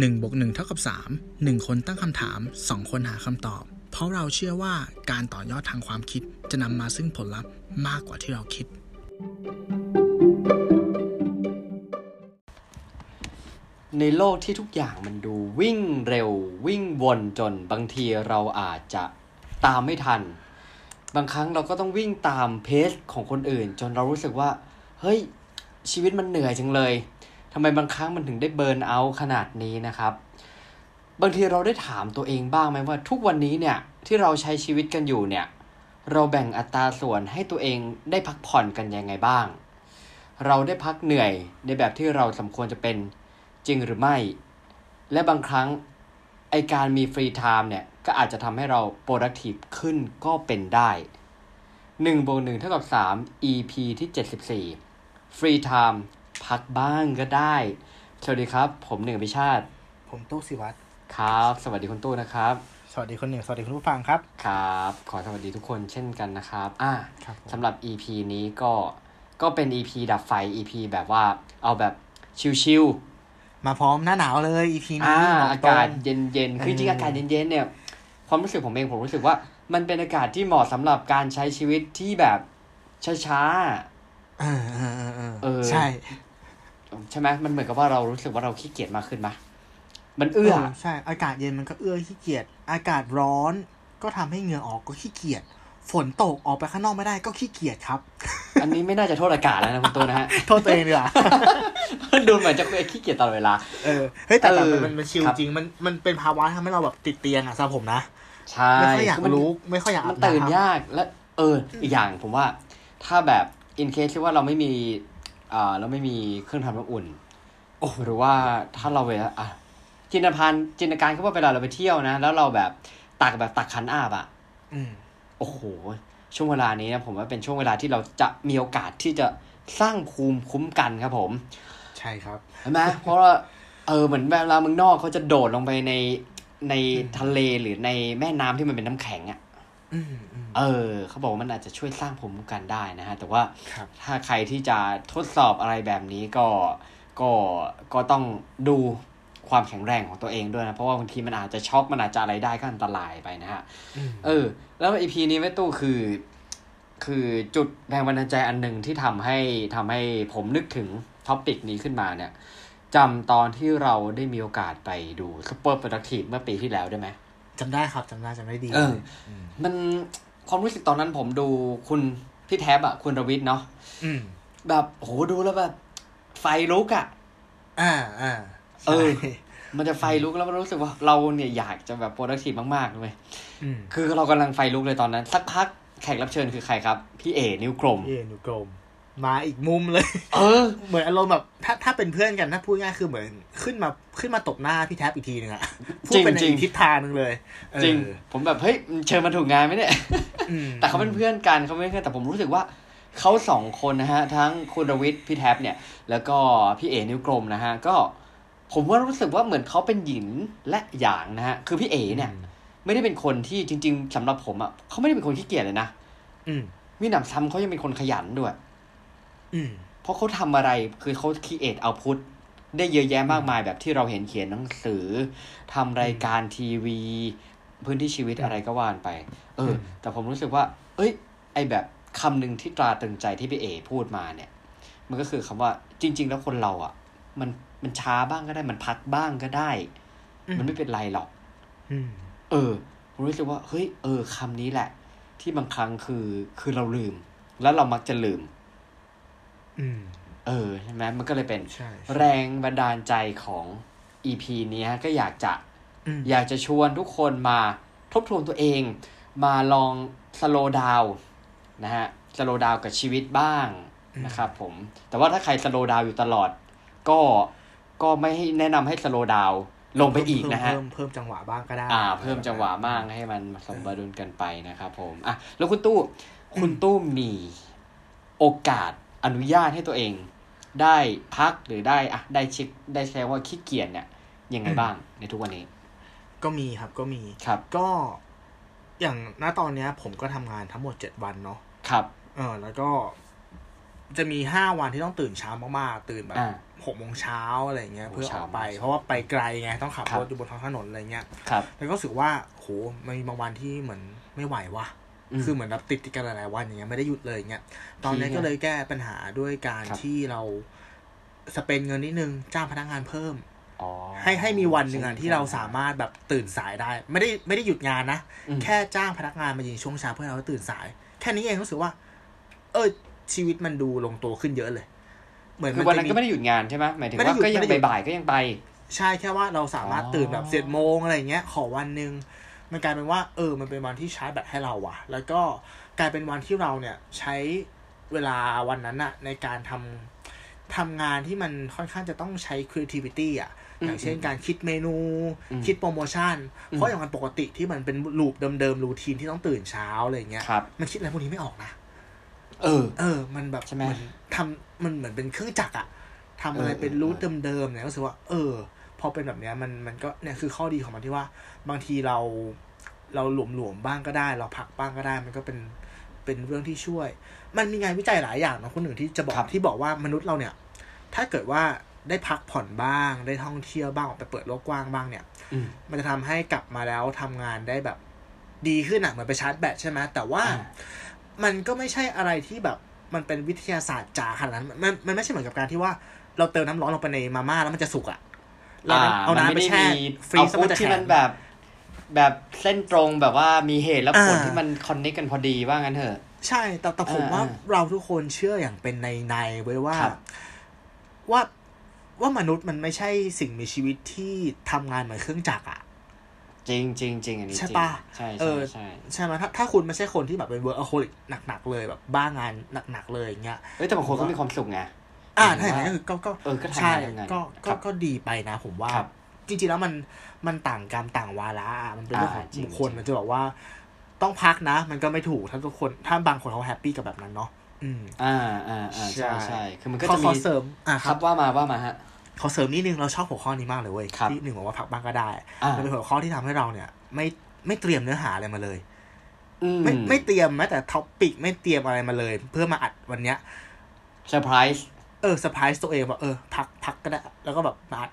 1บวก1เท่ากับ 3 1 คนตั้งคำถาม 2 คนหาคำตอบ เพราะเราเชื่อว่าการต่อยอดทางความคิดจะนำมาซึ่งผลลัพธ์มากกว่าที่เราคิด ในโลกที่ทุกอย่างมันดูวิ่งเร็ววิ่งวนจนบางทีเราอาจจะตามไม่ทัน บางครั้งเราก็ต้องวิ่งตามเพสของคนอื่น จนเรารู้สึกว่า เฮ้ยชีวิตมันเหนื่อยจังเลย ทำไมบางครั้งมันถึงได้ burn out ขนาดนี้นะครับ บางทีเราได้ถามตัวเองบ้างไหมว่าทุกวันนี้เนี่ยที่เราใช้ชีวิตกันอยู่เนี่ยเราแบ่งอัตราส่วนให้ตัวเองได้พักผ่อนกันยังไงบ้าง เราได้พักเหนื่อยในแบบที่เราสมควรจะเป็นจริงหรือไม่ และบางครั้งไอการมี free time เนี่ยก็อาจจะทำให้เรา productive ขึ้นก็เป็นได้1บวก1เท่ากับ3 EP ที่ 74 free time พักบ้างก็ได้ สวัสดีครับ ผมหนึ่งพิชาติ ผมตู้สิวัตรครับ สวัสดีคุณตู้นะครับ สวัสดีคุณหนึ่งสวัสดีคุณผู้ฟังครับ ครับ ขอสวัสดีทุกคนเช่นกันนะครับ อ่าครับผมสำหรับ EP นี้ก็ก็เป็น EP ดับไฟ EP แบบว่าเอาแบบชิลมาพร้อมหน้าหนาวเลย EP ๆนี้อ่าบรรยากาศเย็นๆ คือจริงๆเออออากาศเย็นๆเนี่ย ความรู้สึกผมเองผมรู้สึกว่า มันเป็นอากาศที่เหมาะสำหรับการใช้ชีวิตที่แบบช้าเออ เออเออเออเออใช่ๆใช่ไหมมันเหมือนกับว่าเรารู้สึกว่าเราขี้เกียจมากขึ้นปะมันเอื้อใช่ อากาศเย็นมันก็เอื้อขี้เกียจอากาศร้อนก็ทำให้เหงื่อออกก็ขี้เกียจฝนตกออกไปข้างนอกไม่ได้ก็ขี้เกียจครับ อันนี้ไม่น่าจะโทษอากาศแล้วนะคุณตู้นะฮะ โทษตัวเองดีกว่าดูเหมือนจะขี้เกียจตลอดเวลา เออ เฮ้ยแต่แต่เออมันมันมันชิลครับจริง มันมันเป็นภาวะทำให้เราแบบติดเตียงอะสำหรับผมนะ ใช่ ไม่ค่อยอยากคืมันรู้ ไม่ค่อยอยากมัอานบตื่นน้ำยาก และ เออ อีกอย่างผมว่า ถ้าแบบ อินเคสที่ว่าเราไม่มีอ่าเราไม่มีเครื่องทำน้ำอุ่นโอ้หรือว่าถ้าเราเวลาอะจินตนาการจินตนาการเขาว่าเวลาเราไปเที่ยวนะ แล้วเราแบบตักแบบตักขันอาบอะอืมโอ้โห ช่วงเวลานี้นะผมว่าเป็นช่วงเวลาที่เราจะมีโอกาสที่จะสร้างภูมิคุ้มกันครับผม ใช่ครับใช่ไหมเพราะว่าเออเหมือนเวลาเมืองนอกเขาจะโดดลงไปในในทะเลหรือในแม่น้ำที่มันเป็นน้ำแข็งอะอืมอืม เออ เขาบอกว่ามันอาจจะช่วยสร้างภูมิคุ้มกันได้นะฮะ แต่ว่าครับถ้าใครที่จะทดสอบอะไรแบบนี้ก็ก็ก็ต้องดูความแข็งแรงของตัวเองด้วยนะ เพราะว่าบางทีมันอาจจะช็อกมันอาจจะอะไรได้ก็อันตรายไปนะฮะอืมเออ แล้วอีพีนี้แม่ตู้คือ คือจุดแรงบันดาลใจอันหนึ่งที่ทำให้ทำให้ผมนึกถึงท็อปิกนี้ขึ้นมาเนี่ยจำตอนที่เราได้มีโอกาสไปดู Super Productive เมื่อปีที่แล้วได้ไหม จำได้ครับจำได้จำได้ดีเออมมันความรู้สึกตอนนั้นผมดูคุณพี่แท็บอะคุณรวิทย์เนาะอืมแบบโหดูแล้วแบบ ไฟลุกอะอ่าอ่าเออใช่มันจะไฟลุกแล้วมันรู้สึกว่าเราเนี่ยอยากจะแบบ productive มากๆเลยอืมคือเรากำลังไฟลุกเลยตอนนั้น สักพักแขกรับเชิญคือใครครับ พี่เอนิ้วกลมเอ็นูกรม มาอีกมุมเลย เออ เหมือนอารมณ์แบบถ้าถ้าเป็นเพื่อนกันถ้าพูดง่ายคือเหมือนขึ้นมาขึ้นมาตบหน้าพี่แท็บอีกทีหนึ่งอะพูดเป็นจริงอีกทิศทางหนึงเลยเออจริง ผมแบบเฮ้ยเชิญมาถูกงานไหมเนี่ยอืมแต่เขาเป็นเพื่อนกันเขาไม่เป็นเพื่อนแต่ผมรู้สึกว่าเขาสองคนนะฮะ ทั้งคุณรวิทย์พี่แท็บเนี่ย แล้วก็พี่เอนิ้วกลมนะฮะ ก็ผมว่ารู้สึกว่าเหมือนเขาเป็นหยินและหยางนะฮะ คือพี่เอเนี่ย ไม่ได้เป็นคนที่จริง ๆสำหรับผมอะเขาไม่ได้เป็นคนขี้เกียจเลยนะอืมมีหนำซ้ำเขายังเป็นคนขยันด้วยอืม เพราะเขาทำอะไรคือเขาคิดเอทเอาพุทได้เยอะแยะมากมายแบบที่เราเห็นเขียนหนังสือทำรายการทีวี พื้นที่ชีวิตอะไรก็ว่านไป เออ แต่ผมรู้สึกว่า เอ้ย ไอแบบคำหนึ่งที่ตราตรึงใจที่พี่เอพูดมาเนี่ย มันก็คือคำว่าจริง ๆ แล้วคนเราอะ มันมันช้าบ้างก็ได้มันพักบ้างก็ได้ มันไม่เป็นไรหรอกอืมเออผมรู้สึกว่า เฮ้ย เออคำนี้แหละ ที่บางครั้งคือคือเราลืม แล้วเรามักจะลืมอืม เออใช่ไหมมันก็เลยเป็นใช่แรงบันดาลใจของ EP นี้ฮะก็อยากจะอืมอยากจะชวนทุกคนมาทบทวนตัวเอง มาลองslow down นะฮะ slow down กับชีวิตบ้างนะครับผม แต่ว่าถ้าใคร slow down อยู่ตลอด ก็ก็ไม่ให้แนะนำให้ slow down ลงไปอีกนะฮะ เพิ่มเพิ่มจังหวะบ้างก็ได้ อ่า เพิ่มจังหวะมากให้มันสมดุลกันไปนะครับผม อะ แล้วคุณตู้ คุณตู้มีโอกาส อนุญาตให้ตัวเองได้พักหรือได้อะได้เช็คได้ใช้ว่าขี้เกียจเนี่ยยังไงบ้างในทุกวันนี้ ก็มีครับก็มีครับ ก็อย่างณตอนเนี้ย ผมก็ทำงานทั้งหมดเจ็ดวันเนาะครับ เออ แล้วก็จะมีห้าวันที่ต้องตื่นเช้ามากๆตื่นแบบอ่าหกโมงเช้าอะไรเงี้ยโอ้เพื่ออเช้าอกไปมากเพราะว่าไปไกลไงต้องขับครับรถอยู่บนท้องถนนอะไรเงี้ยครับแล้วก็รู้สึกว่าโหมันมีบางวันที่เหมือนไม่ไหวว่ะอืม คือเหมือนแบบติดติดกันหลายๆวันอย่างเงี้ยไม่ได้หยุดเลยอย่างเงี้ยตอนนี้ที่ก็เลยแก้ปัญหาด้วยการครับที่เราสเปนเงินนิดนึงจ้างพนักงานเพิ่มอ๋อให้ให้มีวันหนึ่งอะที่เราสามารถแบบตื่นสายได้ ไม่ได้ไม่ได้หยุดงานนะอืมแค่จ้างพนักงานมายิงช่วงเช้าเพื่อให้เราตื่นสาย แค่นี้เองรู้สึกว่า เออชีวิตมันดูลงตัวขึ้นเยอะเลย เหมือนคือมัวันจะนั้นมีก็ไม่ได้หยุดงานใช่ไหมหมายถึงไม่ได้ว่าหยุดก็ยังไม่ได้หยุดบ่ายๆก็ยังไป ใช่แค่ว่าเราสามารถอ๋อตื่นแบบเจ็ดโมงอะไรอย่างเงี้ย ขอวันหนึ่ง มันกลายเป็นว่าเออมันเป็นวันที่ชาร์จแบตให้เราอะแล้วก็กลายเป็นวันที่เราเนี่ยใช้เวลาวันนั้นอะในการทำทำงานที่มันค่อนข้างจะต้องใช้ creativity อะอย่างเช่นการคิดเมนูอืมคิดโปรโมชั่นอืมเพราะอย่างวันปกติที่มันเป็นลูปเดิมๆรูทีนที่ต้องตื่นเช้าอะไรอย่างเงี้ยครับมันคิดอะไรพวกนี้ไม่ออกนะ เออ เออ มันแบบใช่ไหมเหมือนทำมันเหมือนเป็นเครื่องจักรอะทำอะไรเออเป็นเออรูทเดิมๆเนี่ยรู้สึกว่า เออ พอเป็นแบบเนี้ยมันมันก็เนี่ยคือข้อดีของมันที่ว่า บางทีเราเราหลวมๆบ้างก็ได้ เราพักบ้างก็ได้ มันก็เป็นเป็นเรื่องที่ช่วย มันมีงานวิจัยหลายอย่างนะคนหนึ่งที่จะบอกครับที่บอกว่ามนุษย์เราเนี่ย ถ้าเกิดว่าได้พักผ่อนบ้าง ได้ท่องเที่ยวบ้างออกไปเปิดโลกกว้างบ้างเนี่ยอืมมันจะทำให้กลับมาแล้วทำงานได้แบบดีขึ้นอะเหมือนไปชาร์จแบตใช่ไหมแต่ว่าอ่ามันก็ไม่ใช่อะไรที่แบบมันเป็นวิทยาศาสตร์จ๋าขนาดนั้นมันมันไม่ใช่เหมือนกับการที่ว่าเราเติมน้ำร้อนลงไปในมาม่าแล้วมันจะสุกอะเราน้ำเอาน้ำไปแช่ฟรีเอาซแล้วฟุมัตนจะที่แข็มังนแบบ แบบเส้นตรงแบบว่ามีเหตุและผลอ่าที่มันคอนเนคกันพอดีว่างั้นเถอะ ใช่ แต่แต่ผมอ่าว่าอ่าเราทุกคนเชื่ออย่างเป็นในในๆไว้ว่าครับว่าว่ามนุษย์มันไม่ใช่สิ่งมีชีวิตที่ทำงานเหมือนเครื่องจักรอะจริงจริงจริงอันนี้ใช่จริงปะใช่เอใช่อใช่ใช่ไหมถ้าถ้าคุณไม่ใช่คนที่แบบเป็นเวิร์กอโคลิกหนักๆเลยแบบบ้างานหนักๆเลยอย่างเงี้ยเอ้ยแต่บางคนก็มีความสุขไงอ่าหมายถ้าถึอย่างงนั้นก็คือก็ก็เออก็ทำงานใช่ทำงานก็ครัก็บก็ดีไปนะ ผมว่าครับจริงๆแล้วมัน มันต่างกรรมต่างวาระอะมันเป็นเรื่องของอ่าจริงบุคคลจริงมันจะบอกว่า ต้องพักนะ มันก็ไม่ถูกถ้าทุกคนถ้าบางคนเขา happy กับแบบนั้นเนาะอืมอ่าอ่าอ่าใช่ใช่ใช่คือมันก็ขอจะขมีอเสริมอะคครัรับบว่ามาว่ามาฮะขอเสริมนิดนึงเราชอบหัวข้อนี้มากเลยเว้ยครับที่หนึ่งบอกว่าพักบ้างก็ได้อ่ามันเป็นหัวข้อที่ทำให้เราเนี่ย ไม่ไม่เตรียมเนื้อหาอะไรมาเลยอืมไม่ไม่เตรียมแม้แต่ topic ไม่เตรียมอะไรมาเลย เพื่อมาอัดวันเนี้ยเซอร์ไพรส์เออเซอร์ไพรส์ตัวเองว่าเออพักพักก็ได้ แล้วก็แบบมาอัด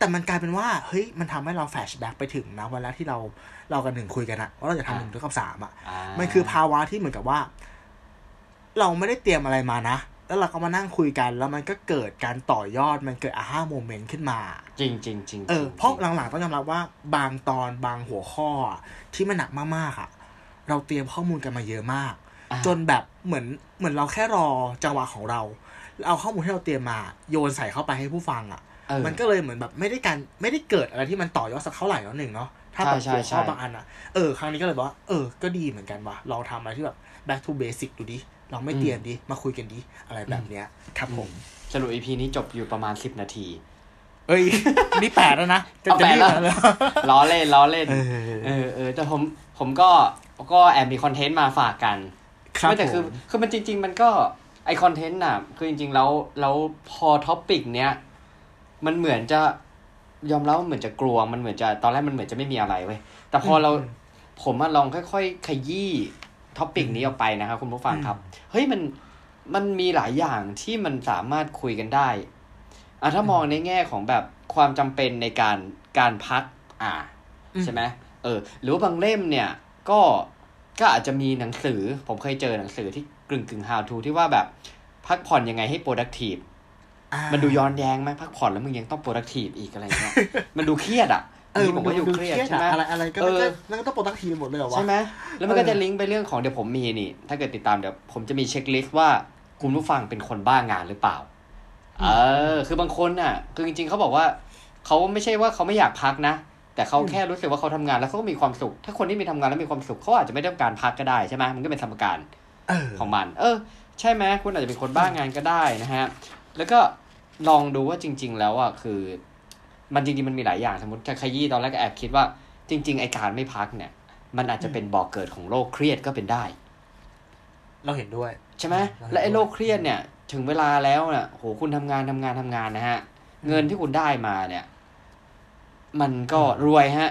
แต่มันกลายเป็นว่าเฮ้ยมันทำให้เรา flashback ไปถึงนะวันแรกที่เราเรากันหนึ่งคุยกันอะว่าเราจะทำหนึ่งด้วยกับสามอะอ่ามันคือภาวะที่เหมือนกับว่า เราไม่ได้เตรียมอะไรมานะ แล้วเราก็มานั่งคุยกัน แล้วมันก็เกิดการต่อยอดมันเกิด aha moment ขึ้นมา จริงจริงจริงเออจงเพราะหลังๆต้องยอมรับว่าบางตอนบางหัวข้ออะที่มันหนักมากๆอะเราเตรียมข้อมูลกันมาเยอะมากอ่าจนแบบเหมือนเหมือนเราแค่รอจังหวะของเราแล้วเอาข้อมูลที่เราเตรียมมา โยนใส่เข้าไปให้ผู้ฟังอะเออ มันก็เลยเหมือนแบบไม่ได้การไม่ได้เกิดอะไรที่มันต่อยอดสักเท่าไหร่แล้วหนึ่งเนาะถ้าแบบใช่หัวใช่ข้อใช่บางอันอะเออครั้งนี้ก็เลยบอกว่าเออก็ดีเหมือนกันว่ะลองทำอะไรที่แบบ back to basic ดูดิลองไม่เตรียมดิมาคุยกันดิอะไรแบบเนี้ยครับผมสรุป EP นี้จบอยู่ประมาณสิบนาทีเอ้ยนี่แปดแล้วนะจะเอาจะแปดรีบแล้วแล้วล้อเล่นล้อเล่นเออเออเออแต่ผมผมก็ก็แอบมี content มาฝากกันครับไม่แต่คือผมคือมันจริง ๆ มันก็ไอ content น่ะ คือจริง ๆ แล้วแล้วพอ topic เนี้ย มันเหมือนจะยอมรับว่าเหมือนจะกลัวมันเหมือนจะตอนแรกมันเหมือนจะไม่มีอะไรเว้ยแต่พอเราอืมผมมาลองค่อย ๆ ขยี้ topic นี้ออกไปนะครับคุณผู้ฟังครับเฮ้ยมันมันมีหลายอย่างที่มันสามารถคุยกันได้อะถ้ามองในแง่ของแบบความจำเป็นในการการพักอ่าอืมใช่ไหมเออ หรือว่าบางเล่มเนี่ย ก็ก็อาจจะมีหนังสือ ผมเคยเจอหนังสือที่กึ่งกึ่ง how to ที่ว่าแบบพักผ่อนยังไงให้ productive อ่า มันดูย้อนแย้งไหมพักผ่อนแล้วมึงยังต้อง productive อีกอะไรเงี้ยมันดูเครียดอะเออที่ผมก็อยู่เครียดใช่ไหมอะอะไรอะไรก็เออนั่นก็ต้องโปรดักทีฟหมดเลยเหรอวะใช่ไหมแล้วมันก็เออจะลิงก์ไปเรื่องของเดี๋ยวผมมีนี่ ถ้าเกิดติดตามเดี๋ยวผมจะมีเช็คลิสต์ว่าคุณผู้ฟังเป็นคนบ้างานหรือเปล่า เออ คือบางคนน่ะ คือจริง ๆเขาบอกว่าเขาไม่ใช่ว่าเขาไม่อยากพักนะ แต่เขาแค่รู้สึกว่าเขาทำงานแล้วเขาก็มีความสุข ถ้าคนที่มีทำงานแล้วมีความสุขเขาอาจจะไม่ต้องการพักก็ได้ใช่ไหมมันก็เป็นสมการเออของมัน เออ ใช่ไหมคุณอาจจะเป็นคนบ้างานก็ได้นะฮะ แล้วก็ ลองดูว่าจริง ๆ แล้วอะคือ มันจริงๆมันมีหลายอย่างสมมติถ้าขยี้ตอนแรกก็แอบคิดว่า จริง ๆ ไอการไม่พักเนี่ย มันอาจจะเป็นบ่อกเกิดของโรคเครียดก็เป็นได้ เราเห็นด้วย ใช่ไหมเราเห็นและไอ้ด้วยโรคเครียดเนี่ย ถึงเวลาแล้วเนี่ยโหคุณทำงานทำงานทำงานนะฮะ เงินที่คุณได้มาเนี่ย มันก็รวยฮะ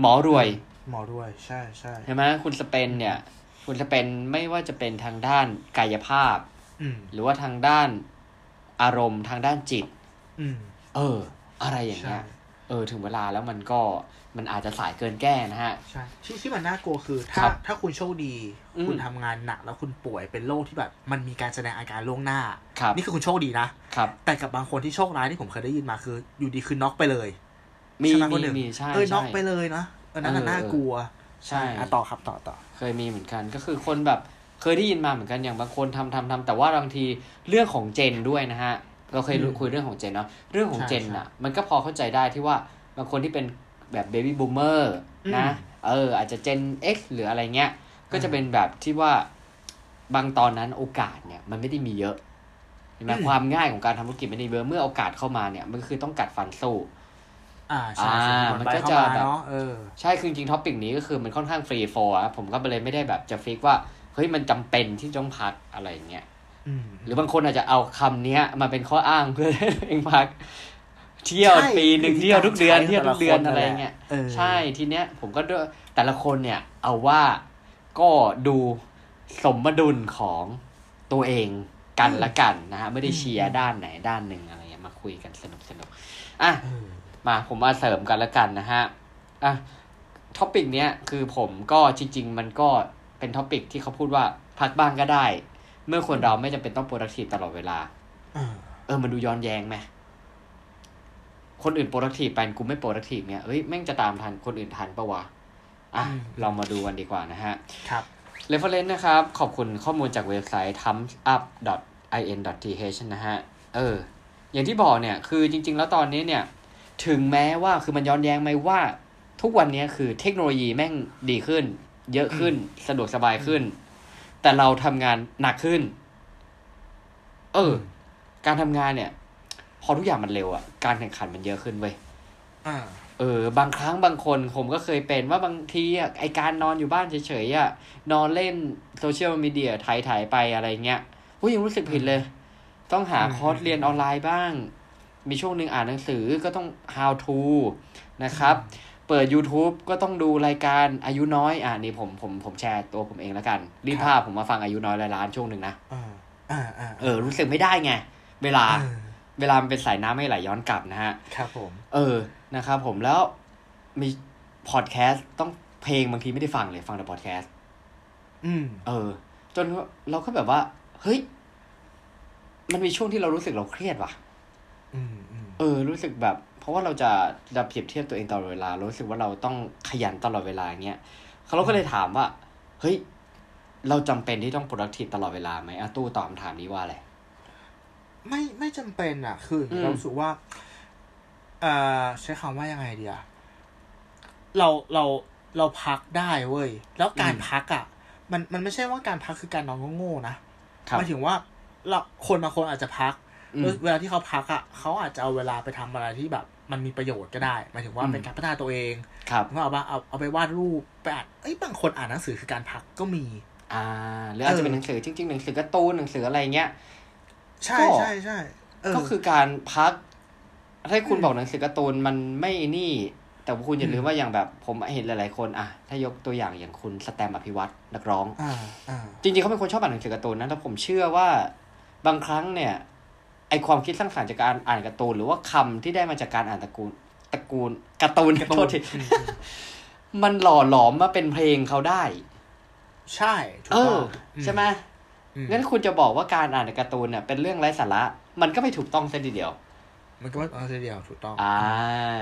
หมอรวย หมอด้วยใช่ใช่ใช่ไหมคุณสเปนเนี่ย คุณสเปนไม่ว่าจะเป็นทางด้านกายภาพอืมหรือว่าทางด้าน อารมณ์ทางด้านจิตอืมเออ อะไรอย่างใช่เงี้ยเออถึงเวลาแล้วมันก็มันอาจจะสายเกินแก้นะฮะ ใช่ที่ที่มันน่ากลัวคือถ้าครับถ้าคุณโชคดีอืมคุณทำงานหนักแล้วคุณป่วยเป็นโรคที่แบบ มันมีการแสดงอาการล่วงหน้าครับนี่คือคุณโชคดีนะครับแต่กับบางคนที่โชคร้ายที่ผมเคยได้ยินมาคือ อยู่ดีคือน็อกไปเลยมีใช่ไหมคมีนหนึ่งมีใช่เออน็อกใช่ไปเลยนะเออนั่นน่ะเออน่ากลัว ใช่อะต่อครับต่อต่อ เคยมีเหมือนกันก็คือคนแบบ เคยได้ยินมาเหมือนกันอย่างบางคนทำทำทำแต่ว่าบางทีเรื่องของเจนด้วยนะฮะ เราเคยรู้คุยเรื่องของเจนเนาะเรื่องของเจนอะ มันก็พอเข้าใจได้ที่ว่าบางคนที่เป็นแบบ baby boomer นะ เออ อาจจะเจน X หรืออะไรเงี้ย ก็จะเป็นแบบที่ว่าบางตอนนั้นโอกาสเนี่ย มันไม่ได้มีเยอะเห็นไหมความง่ายของการทำธุรกิจไม่ได้เยอะเมื่อโอกาสเข้ามาเนี่ยมันคือต้องกัดฟันสู้อ่าใช่ใช่อ่ามันมันไปก็เข้าจะมาแบบเนาะเออใช่คือจริงๆ topic นี้ก็คือมันค่อนข้าง free flow อะผมก็เลยไม่ได้แบบจะ fix ว่าเฮ้ยมันจำเป็นที่ต้องพักอะไรอย่างเงี้ยอืมหรือบางคนอาจจะเอาคำเนี้ย มาเป็นข้ออ้างเพื่อให้ตัวเองพัก เที่ยวใช่ปีหนึ่งวิธีเที่ยวทุกเดือนการใช้เที่ยวทุกเดือนแต่ละคนอะไรเงี้ยเออใช่ทีเนี้ย ผมก็ด้วยแต่ละคนเนี่ย เอาว่าก็ดูสมดุลของตัวเองกันละกันนะฮะไม่ได้เชียร์ด้านไหนด้านหนึ่งอะไรเงี้ยมาคุยกันสนุกสนุกๆอะเออมาผมมาเสริมกันแล้วกันนะฮะอะ topic เนี้ยคือผมก็จริง ๆ มันก็ เป็น topic ที่เขาพูดว่าพักบ้างก็ได้ เมื่อคนเราไม่จำเป็นต้อง productive ตลอดเวลาเออเออมันดูย้อนแย้งไหมคนอื่น productive ไปกูไม่ productive เนี่ยเฮ้ยแม่งจะตามทันคนอื่นทันปะวะอะเรามาดูกันดีกว่านะฮะ ครับ reference นะครับ ขอบคุณข้อมูลจากเว็บไซต์ thumbsup.in.th นะฮะ เออ อย่างที่บอกเนี่ย คือจริง ๆ แล้วตอนนี้เนี่ย ถึงแม้ว่าคือมันย้อนแย้งไหมว่า ทุกวันนี้คือเทคโนโลยีแม่งดีขึ้น เยอะขึ้นสะดวกสบายขึ้น แต่เราทำงานหนักขึ้น เออ การทำงานเนี่ย พอทุกอย่างมันเร็วอะการแข่งขันมันเยอะขึ้นเว้ยอ่าเออ บางครั้งบางคนผมก็เคยเป็นว่าบางทีอะไอการนอนอยู่บ้านเฉยๆอะนอนเล่นโซเชียลมีเดียถ่ายถ่ายๆไปอะไรเงี้ยอุ้ยยังรู้สึกผิดเลย ต้องหาอืมคอร์สเรียนออนไลน์บ้าง มีช่วงหนึ่งอ่านหนังสือก็ต้อง how to นะครับ เปิด YouTube ก็ต้องดูรายการอายุน้อย อ่านี่ผมผมผมแชร์ตัวผมเองแล้วกัน รีบภาพผมมาฟังอายุน้อยรายล้านช่วงหนึ่งนะอ่าอ่าอ่าเออ รู้สึกไม่ได้ไง เวลาเออเวลามันเป็นสายน้ำไม่ไหลย้อนกลับนะฮะ ครับผม เออ นะครับผมแล้วมีพอดแคสต์ต้องเพลงบางทีไม่ได้ฟังเลยฟังแต่พอดแคสต์อืม เออ จนเราก็แบบว่า เฮ้ย มันมีช่วงที่เรารู้สึกเราเครียดว่ะ อืมอืมเออ รู้สึกแบบเพ ราะว่าเราจะจะเปรียบเทียบตัวเองตลอดเวลารู้สึกว่าเราต้องขยันตลอดเวลาอย่างเงี้ยเขาก็เลยถามว่า เฮ้ย เราจำเป็นที่ต้อง productive ตลอดเวลาไหมอาตู้ตอบคำถามนี้ว่าอะไร ไม่ไม่จำเป็นอะ คืออมเรารู้สึกว่า เอ่อใช้คำว่ายังไงดีอะเราเราเราพักได้เว้ย แล้วการพักอะ มันมันไม่ใช่ว่าการพักคือการนอนโง่ๆนะครับหมายถึงว่าเราคนบางคนอาจจะพักอืมแล้วเวลาที่เขาพักอะเขาอาจจะเอาเวลาไปทำอะไรที่แบบ มันมีประโยชน์ก็ได้หมายถึงว่าอืมเป็นการพัฒนาตัวเองครับว่าเอาว่าเอาเอาไปวาดรูปไปอ่านเอ้ยบางคนอ่านหนังสือคือการพักก็มี อ่าหรืออาจจะเป็นเออหนังสือจริงๆหนังสือการ์ตูนหนังสืออะไรเงี้ยใช่ก็ใช่ใช่เออก็คือการพัก ถ้าคุณอืมบอกหนังสือการ์ตูนมันไม่นี่ แต่คุณอย่าลืมอืมว่าอย่างแบบผมเห็นหลาย ๆคนอะถ้ายกตัวอย่างอย่างคุณสแตมป์อภิวัตนักร้องอ่าอ่าจริงๆเขาเป็นคนชอบอ่านหนังสือการ์ตูนนะแต่ผมเชื่อว่าบางครั้งเนี่ย ไอความคิดสร้างสรรค์จากการอ่านการ์ตูน หรือว่าคำที่ได้มาจากการอ่านตระกูลตระกูลการ์ตูนการ์ตูนโทษทีอืมมันหล่อหลอมมาเป็นเพลงเขาได้ ใช่ถูกเอต้อองใช่ไหมอืมงั้นคุณจะบอกว่าการอ่านการ์ตูนเนี่ยเป็นเรื่องไร้สาระ มันก็ไม่ถูกต้องซะทีเดียว มันก็ไม่เอาทีเดียวถูกต้องอ่า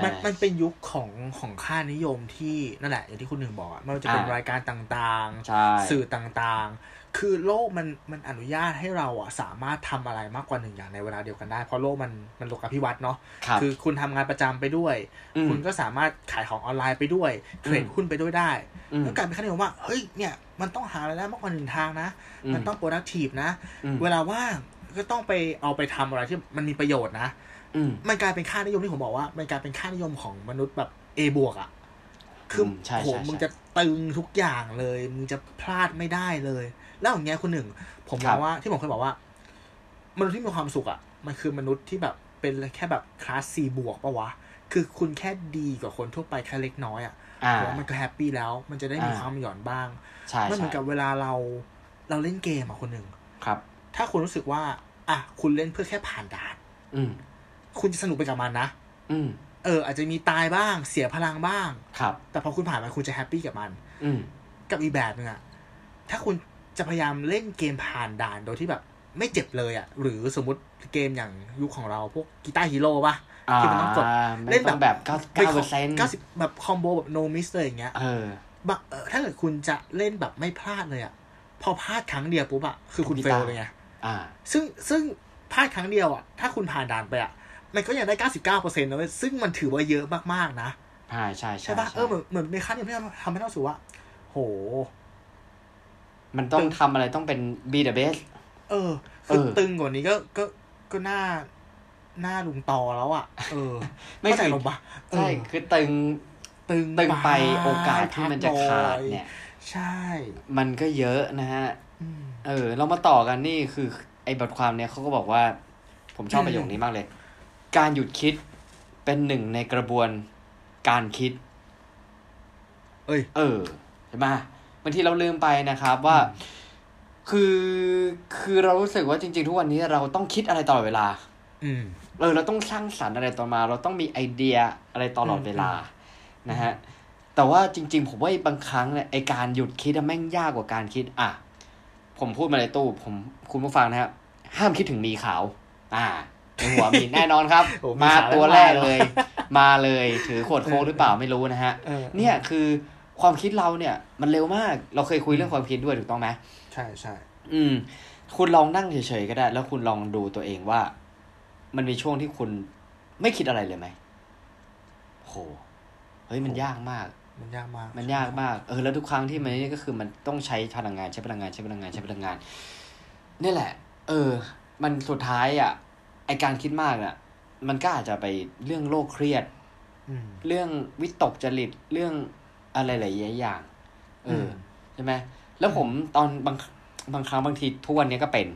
มันมันเป็นยุคของของค่านิยมที่นั่นแหละอย่างที่คุณหนึ่งบอกอะไม่ว่าจะเป็นอ่ารรายการต่างใช่ๆสื่อต่างๆ คือโลกมันมันอนุญาตให้เราอะสามารถทำอะไรมากกว่าหนึ่งอย่างในเวลาเดียวกันได้ เพราะโลกมันมันโลกาภิวัตน์เนาะครับคือคุณทำงานประจำไปด้วยมคุณก็สามารถขายของออนไลน์ไปด้วยเทรดอืมหุ้นไปด้วยได้อืมแล้วกลายเป็นค่านิยมว่าเฮ้ยเนี่ยมันต้องหารายได้มากกว่าหนึ่งทางนะอืมมันต้อง productive นะอืมเวลาว่างก็ต้องไปเอาไปทำอะไรที่มันมีประโยชน์นะอืมมันกลายเป็นค่านิยมที่ผมบอกว่ามันกลายเป็นค่านิยมของมนุษย์แบบ A บวกอะ่ะคืออมใช่โหใช่มึงใช่จะตึงทุกอย่างเลย มึงจะพลาดไม่ได้เลย แล้วอย่างเงี้ยคุณหนึ่ง ผมมครัองบว่าที่ผมเคยบอกว่า มนุษย์ที่มีความสุขอะ่ะ มันคือมนุษย์ที่แบบเป็นแค่แบบคลาส C บวกปะวะ คือคุณแค่ดีกว่าคนทั่วไปแค่เล็กน้อยอะ่ะอ่าผมว่ามันก็แฮปปี้แล้ว มันจะได้มีอ่าความหย่อนบ้างใช่มันเหมือนใช่กับเวลาเราเราเล่นเกมอะคนหนึ่งครับ ถ้าคุณรู้สึกว่า อะคุณเล่นเพื่อแค่ผ่านด่าน อืมคุณจะสนุกไปกับมันนะอืมเอออาจจะมีตายบ้างเสียพลังบ้าง ครับ แต่พอคุณผ่านมันคุณจะ happy กับมัน อืมกับอีกแบบหนึงอะถ้าคุณ จะพยายามเล่นเกมผ่านด่านโดยที่แบบไม่เจ็บเลยอะหรือสมมติเกมอย่างยุคของเราพวก Guitar Hero ปะอ่าที่มันต้องกดเล่นแบบไปเก้าเปอร์เซ็นต์เก้าสิบแบบ combo แบบ no miss เลยอย่างเงี้ยเออบะเออถ้าเกิดคุณจะเล่นแบบไม่พลาดเลยอะพอพลาดครั้งเดียวปุ๊บอะคือคุณคุณเฟตายลเลยไงอ่า ซึ่งซึ่งพลาดครั้งเดียวอะถ้าคุณผ่านด่านไปอะมันก็ยังได้เก้าสิบเก้าเปอร์เซ็นต์นะเว้ยซึ่งมันถือว่าเยอะมากๆนะใช่ใช่ใช่ปะเออเหมือนเหมือนในขั้นที่ทำให้เราสูว่า โห มันต้องทำอะไรต้องเป็น be the best เออ คือเออตึงกว่านี้ก็ก็ก็น่าหน้าลุงตอแล้วอะ เออ ไม่เข้าใจถึงลงปะเอใช่อคือตึง ตึงตึงไปาโอกาสที่มันจะขาดเนี่ย ใช่ มันก็เยอะนะฮะอืมเออ เรามาต่อกันนี่คือ ไอ้บทความเนี้ยเขาก็บอกว่า ผมชอบอืมประโยคนี้มากเลย การหยุดคิดเป็นหนึ่งในกระบวนการคิด เอ้ย เออ ใช่ไหม บางทีเราลืมไปนะครับว่า คือคือเรารู้สึกว่าจริง ๆ ทุกวันนี้เราต้องคิดอะไรตลอดเวลา อืมเออเราต้องสร้างสรรค์อะไรต่อมา เราต้องมีไอเดียอะไรตลอดเวลานะฮะแต่ว่าจริง ๆ ผมว่าบางครั้งเนี่ยไอการหยุดคิดอะแม่งยากกว่าการคิด อะ ผมพูดมาเลยตู้ผมคุณผู้ฟังนะครับห้ามคิดถึงหมีขาว อ่าในหัวมีแน่นอนครับโอ้หมีมาขาวตัวแล้วแรกมาเหรอเลย มาเลย ถือขวดโค้กหรือเปล่าไม่รู้นะฮะเออเนี่ยคือ ความคิดเราเนี่ย มันเร็วมาก เราเคยคุยเรื่องความคิดด้วยถูกต้องไหมใช่ใช่อืม คุณลองนั่งเฉยๆก็ได้ แล้วคุณลองดูตัวเองว่า มันมีช่วงที่คุณไม่คิดอะไรเลยไหมโหเฮ้ยมันยากมาก มันยากมาก มันยากมาก เออแล้วทุกครั้งที่มันนี่ก็คือมันต้องใช้พลังงานใช้พลังงานใช้พลังงานใช้พลังงานนี่แหละ เออ มันสุดท้ายอะไอการคิดมากอะ มันก็อาจจะไปเรื่องโรคเครียดอืมเรื่องวิตกจริตเรื่อง อะไรหลายๆอย่างเออมใช่ไหมแล้วผมตอนบางบางครั้งบางทีทุกวันนี้ก็เป็น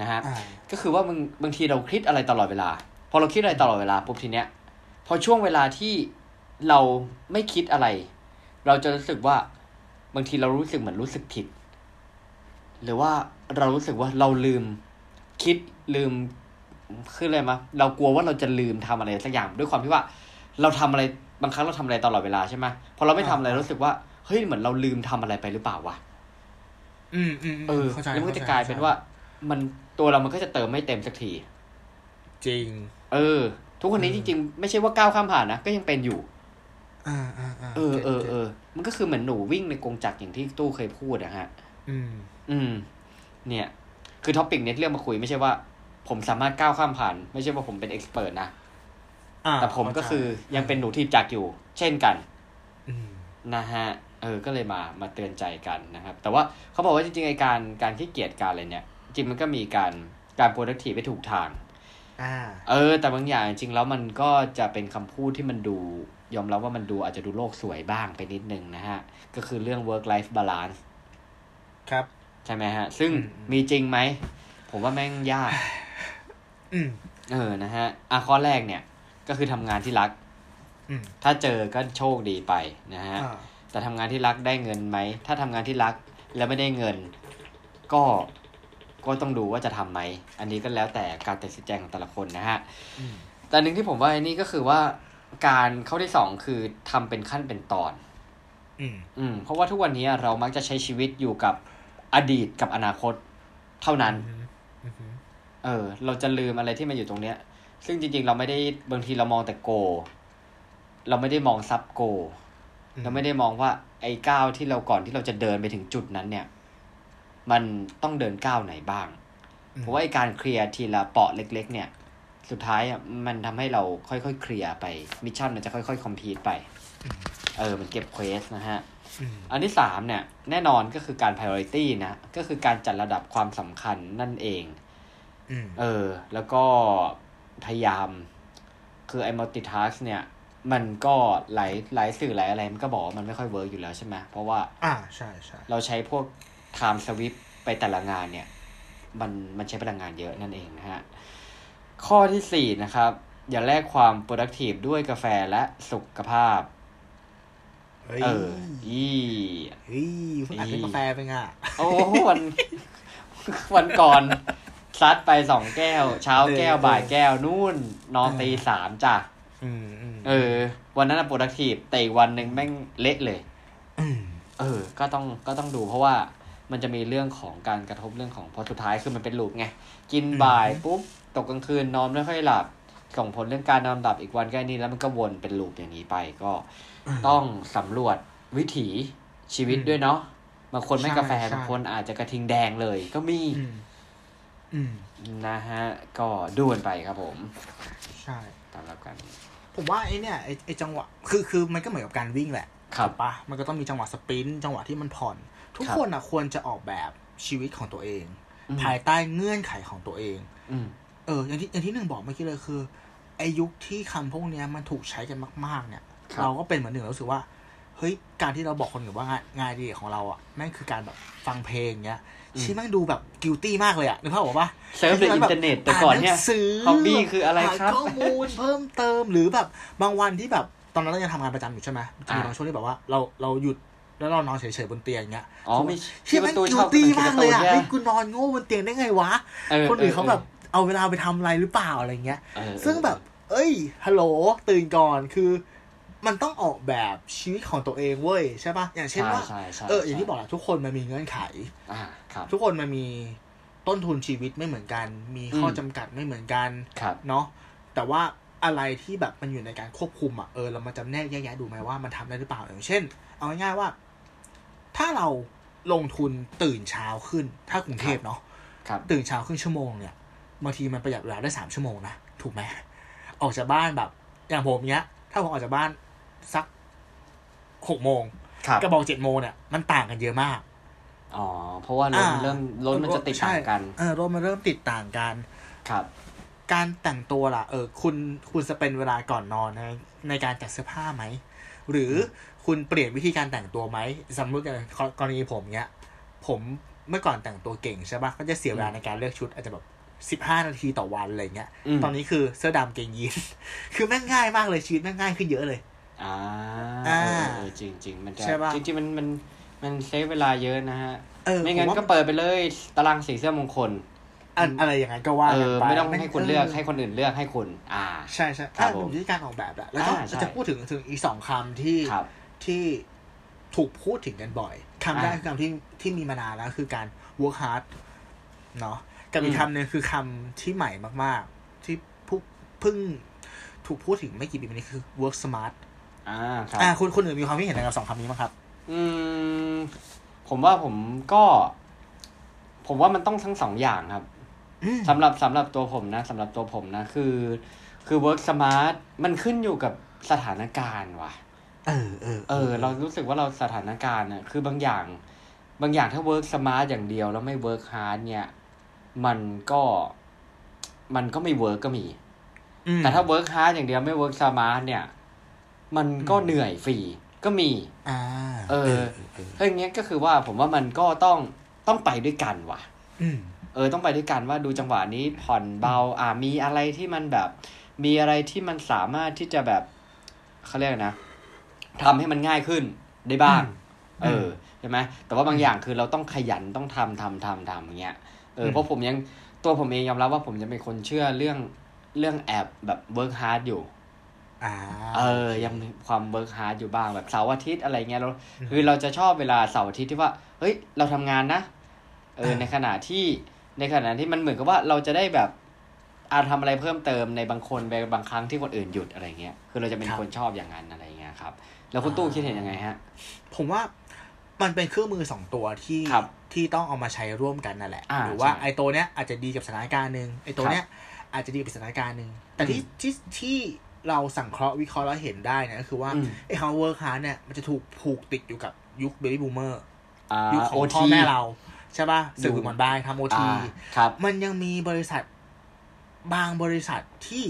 นะฮะอ่าก็คือว่าบางบางทีเราคิดอะไรตลอดเวลา พอเราคิดอะไรตลอดเวลาปุ๊บทีเนี้ย พอช่วงเวลาที่เราไม่คิดอะไร เราจะรู้สึกว่าบางทีเรารู้สึกเหมือนรู้สึกผิด หรือว่าเรารู้สึกว่าเราลืมคิดลืมคืออะไรมะเรากลัวว่าเราจะลืมทำอะไรสักอย่างด้วยความที่ว่า เราทำอะไร บางครั้งเราทำอะไรตลอดเวลาใช่ไหมพอเราไม่ทำอะไรรู้สึกว่าเฮ้ยเหมือนเราลืมทำอะไรไปหรือเปล่าวะอืมอืมเออเข้าใจแล้วมันก็จะข้ใจกลายเป็นว่า มันตัวเรามันก็จะเติมไม่เต็มสักที จริง เออ ทุกวันนี้จริง ๆ ไม่ใช่ว่าก้าวข้ามผ่านนะก็ยังเป็นอยู่อ่าอ่าอ่าเออก็ตเออก็ตเออมันก็คือเหมือนหนูวิ่งในกรงจักรอย่างที่ตู้เคยพูดอะฮะ อืม อืม เนี่ย คือ topic เนี้ยที่เลือกมาคุยไม่ใช่ว่า ผมสามารถก้าวข้ามผ่าน ไม่ใช่ว่าผมเป็น expert นะอ่า แต่ผมก็เข้าใจคือยังเป็นหนูทีบจักรอยู่ เช่นกันอืมนะฮะ เออ ก็เลยมามาเตือนใจกันนะครับ แต่ว่าเขาบอกว่าจริงๆไอการการขี้เกียจการอะไรเนี่ย จริงมันก็มีการการ productive ไปถูกทางอ่าเออ แต่บางอย่างจริงๆแล้วมันก็จะเป็นคำพูดที่มันดู ยอมรับว่ามันดูอาจจะดูโลกสวยบ้างไปนิดนึงนะฮะ ก็คือเรื่อง work life balance ครับ ใช่ไหมฮะ ซึ่งอืมมีจริงไหม ผมว่าแม่งยากอืมเออนะฮะอะข้อแรกเนี่ย ก็คือทำงานที่รักอืมถ้าเจอก็โชคดีไปนะฮะอ่าแต่ทำงานที่รักได้เงินไหมถ้าทำงานที่รักแล้วไม่ได้เงิน ก็ก็ต้องดูว่าจะทำไหมอันนี้ก็แล้วแต่การตัดสินใจของแต่ละคนนะฮะอืมแต่หนึ่งที่ผมว่าไอ้นี่ก็คือว่าการเข้าที่สองคือทำเป็นขั้นเป็นตอนอืมอืมเพราะว่าทุกวันนี้เรามักจะใช้ชีวิตอยู่กับอดีตกับอนาคตเท่านั้นอืมอืมเออ เราจะลืมอะไรที่มันอยู่ตรงเนี้ย ซึ่งจริง ๆ เราไม่ได้บางทีเรามองแต่ goal เราไม่ได้มอง sub goal เราไม่ได้มองว่าไอ้ก้าวที่เราก่อนที่เราจะเดินไปถึงจุดนั้นเนี่ย มันต้องเดินก้าวไหนบ้างเพราะว่าไอ้การเคลียร์ทีละเปาะเล็ก ๆ เนี่ย สุดท้ายอะมันทำให้เราค่อยๆเคลียร์ไป mission มันจะค่อยๆ complete ไปเออมันเก็บ quest นะฮะอืมอันที่สามเนี่ยแน่นอนก็คือการ priority นะก็คือการจัดระดับความสำคัญนั่นเองอืมเออ แล้วก็ พยายาม คือไอ้ multitask เนี่ย มันก็หลายหลายสื่อหลายอะไรมันก็บอกว่ามันไม่ค่อย work อยู่แล้วใช่ไหมเพราะว่า อ่าใช่ใช่เราใช้พวก task switch ไปแต่ละงานเนี่ย มันมันใช้พลังงานเยอะนั่นเองนะฮะ ข้อที่สี่นะครับ อย่าแลกความ productive ด้วยกาแฟและสุขภาพเฮ้ยเอออีเฮ้ยเพิ่งอัดเป็นกาแฟไปไงอะ โอ้วันวันก่อน ซัดไปสองแก้ว เช้าแก้วเออบ่ายแก้วนู่นนอนตีสามจ้ะอืมอืมเออ วันนั้นอะ productive แต่อีกวันหนึ่งแม่งเละเลยอืมเออ ก็ต้องก็ต้องดูเพราะว่ามันจะมีเรื่องของการกระทบเรื่องของพอสุดท้ายคือมันเป็นลูปไง กินบ่ายปุ๊บตกกลางคืนนอนไม่ค่อยหลับ ส่งผลเรื่องการนอนหลับอีกวันก็ไอ้นี่แล้วมันก็วนเป็นลูปอย่างนี้ไปก็ต้องสำรวจวิถีชีวิตด้วยเนาะบางคนไม่กาแฟบางคนอาจจะกระทิงแดงเลย ก็มีอืมอืม นะฮะ ก็ดูกันไปครับผม ใช่ตามรับกัน ผมว่าไอ้เนี่ยไอ้ไอ้จังหวะคือคือมันก็เหมือนกับการวิ่งแหละครับถูกปะมันก็ต้องมีจังหวะสปรินต์จังหวะที่มันผ่อน ทุกครับคนอะควรจะออกแบบชีวิตของตัวเองอืมภายใต้เงื่อนไขของตัวเองอืมเออ อย่างที่อย่างที่หนึ่งบอกเมื่อกี้เลยคือไอยุคที่คำพวกเนี้ยมันถูกใช้กันมาก ๆ เนี่ยครับเราก็เป็นเหมือนหนึ่งเรารู้สึกว่าเฮ้ยการที่เราบอกคนอื่นว่างานงานอดิเรกของเราอะแม่งคือการแบบฟังเพลงเงี้ย ชี้แม่งดูแบบ guilty มากเลยอะนึกภาพออกปะ surf ในอินเทอร์เน็ตแต่ก่อนเนี่ยาหงสือ hobby คืออะไรครับหาข้อมูลเพิ่มเติมหรือแบบบางวันที่แบบตอนนั้นเรายังทำงานประจำอยู่ใช่ไหมจะมีอ่าบางช่วงที่แบบว่าเราเราหยุดแล้วเรานอนเฉยๆบนเตียงเงี้ย อ๋อมีเชี่ยแม่งที่กิชลอบตี้อ่มากเลยอะกร์ตูนเฮ้ยนี่กูนอนโง่บนเตียงได้ไงวะเออคนอื่นเขาเออแบบเอาเวลาไปทำอะไรหรือเปล่าอะไรเงี้ยเออซึ่งแบบ เอ้ย ฮัลโหล ตื่นก่อน คือ มันต้องออกแบบชีวิตของตัวเองเว้ยใช่ปะอย่างเช่นใช่ว่าใช่ใช่เอออย่างที่บอกแหละทุกคนมันมีเงื่อนไขอ่าครับทุกคนมันมีต้นทุนชีวิตไม่เหมือนกัน มีข้ออมจำกัดไม่เหมือนกันครับเนาะแต่ว่าอะไรที่แบบมันอยู่ในการควบคุมอะเออเรามาจำแนกแยกแยะดูไหมว่ามันทำได้หรือเปล่าอย่างเช่น เอาง่ายๆว่า ถ้าเราลงทุนตื่นเช้าขึ้น ถ้ากรุงเทพเนาะครับตื่นเช้าครึ่งชั่วโมงเนี่ยบางทีมันประหยัดเวลาได้สามชั่วโมงนะถูกไหมออกจากบ้านแบบ อย่างผมเนี้ย ถ้าผมออกจากบ้าน สักหกโมงครับกับบอกเจ็ดโมงเนี่ยมันต่างกันเยอะมาก อ๋อ เพราะว่ารถมันเริ่มรถมันจะติดต่างกันใช่เออรถมันเริ่มติดต่างกัน ครับ การแต่งตัวล่ะ เออ คุณคุณจะเป็นเวลาก่อนนอนในในการจัดเสื้อผ้าไหม หรือคุณเปลี่ยนวิธีการแต่งตัวไหมสมมติอย่างกรณีผมเนี้ย ผมเมื่อก่อนแต่งตัวเก่งใช่ปะก็จะเสียเวลาในการเลือกชุด อาจจะแบบสิบห้านาทีต่อวันอะไรเงี้ยอืมตอนนี้คือเสื้อดำเกงยีน คือแม่งง่ายมากเลยชีวิตแม่งง่ายขึ้นเยอะเลย อ่าอ่าเออเออจริงจริงๆมันจะใช่ปะจริงๆมันมันมันเซฟเวลาเยอะนะฮะเออไม่งั้นผว่าก็เปิดไปเลยตารางสีเสื้อมงคลอันอะไรอย่างนั้นก็ว่าเอกันอไปไม่ต้องแม่ให้คุณเลือกให้คนอื่นเลือกให้คุณ อ่า ใช่ใช่ครับอะผมผมที่การออกแบบแหละแล้วก็อ่าใช่จะพูดถึงถึงอีกสองคำที่ครับที่ถูกพูดถึงกันบ่อยคำแรกอ่าคือคำที่ที่มีมานานแล้วคือการ work hard เนาะกับอีกอืมคำหนึ่งคือคำที่ใหม่มาก ๆ ที่ผู้เพิ่งถูกพูดถึงไม่กี่ปีมานี้คือ work smart อ่าครับอ่าคุณคุณอื่นมีความคิดเห็นอะไรกับสองคำนี้มั้างครับ อืม ผมว่าผมก็ ผมว่ามันต้องทั้งสองอย่างครับอืมสำหรับสำหรับตัวผมนะสำหรับตัวผมนะ คือ คือ work smart มันขึ้นอยู่กับสถานการณ์ว่ะ เออเออเออ เรารู้สึกว่าเราสถานการณ์น่ะคือบางอย่าง บางอย่างถ้า work smart อย่างเดียว แล้วไม่ work hard เนี่ย มันก็มันก็ไม่ work ก็มีอืมแต่ถ้า work hard อย่างเดียวไม่ work smart เนี่ย มันก็อืมเหนื่อยฟรีก็มีอ่าเออเออถ้าอย่างเงี้ยก็คือว่าผมว่ามันก็ต้องต้องไปด้วยกันว่ะอืมเออ ต้องไปด้วยกันว่าดูจังหวะนี้ผ่อนเบาอ่ามีอะไรที่มันแบบ มีอะไรที่มันสามารถที่จะแบบเขาเรียกนะทำให้มันง่ายขึ้นได้บ้างอืมเออใช่ไหมแต่ว่าบางอย่างคือเราต้องขยันต้องทำทำทำทำอย่างเงี้ยเอออืมเพราะผมยังตัวผมเองยอมรับว่าผมจะเป็นคนเชื่อเรื่องเรื่องแอบแบบ work hard อยู่อ่า เออ ยังมีความ work hard อยู่บ้างแบบเสาร์อาทิตย์อะไรเงี้ยเราอืมคือเราจะชอบเวลาเสาร์อาทิตย์ที่ว่า เฮ้ย เราทำงานนะ เอออ่าในขณะที่ ในขณะที่มันเหมือนกับว่าเราจะได้แบบอาทำอะไรเพิ่มเติมในบางคนในบางครั้งที่คนอื่นหยุดอะไรเงี้ย คือเราจะเป็นคนชอบอย่างนั้นอะไรเงี้ยครับ แล้วคุณตู้คิดเห็นยังไงฮะ ผมว่ามันเป็นเครื่องมือสองตัวที่ครับที่ต้องเอามาใช้ร่วมกันนั่นแหละอ่าหรือว่าใช่ไอ้ตัวเนี้ยอาจจะดีกับสถานการณ์หนึ่งไอ้ตัวเนี้ยอาจจะดีกับสถานการณ์หนึ่งแต่ที่อืมที่ที่ เราสังเคราะห์วิเคราะห์แล้วเห็นได้เนี่ยก็คือว่าอืมไอ้คำว่า work hard เนี่ยมันจะถูกผูกติดอยู่กับยุค baby boomer อ่ายุคของโอพ่อทีแม่เราใช่ป่ะอยู่สื่อหมอนบายทำโอทีอ่าครับมันยังมีบริษัทบางบริษัทที่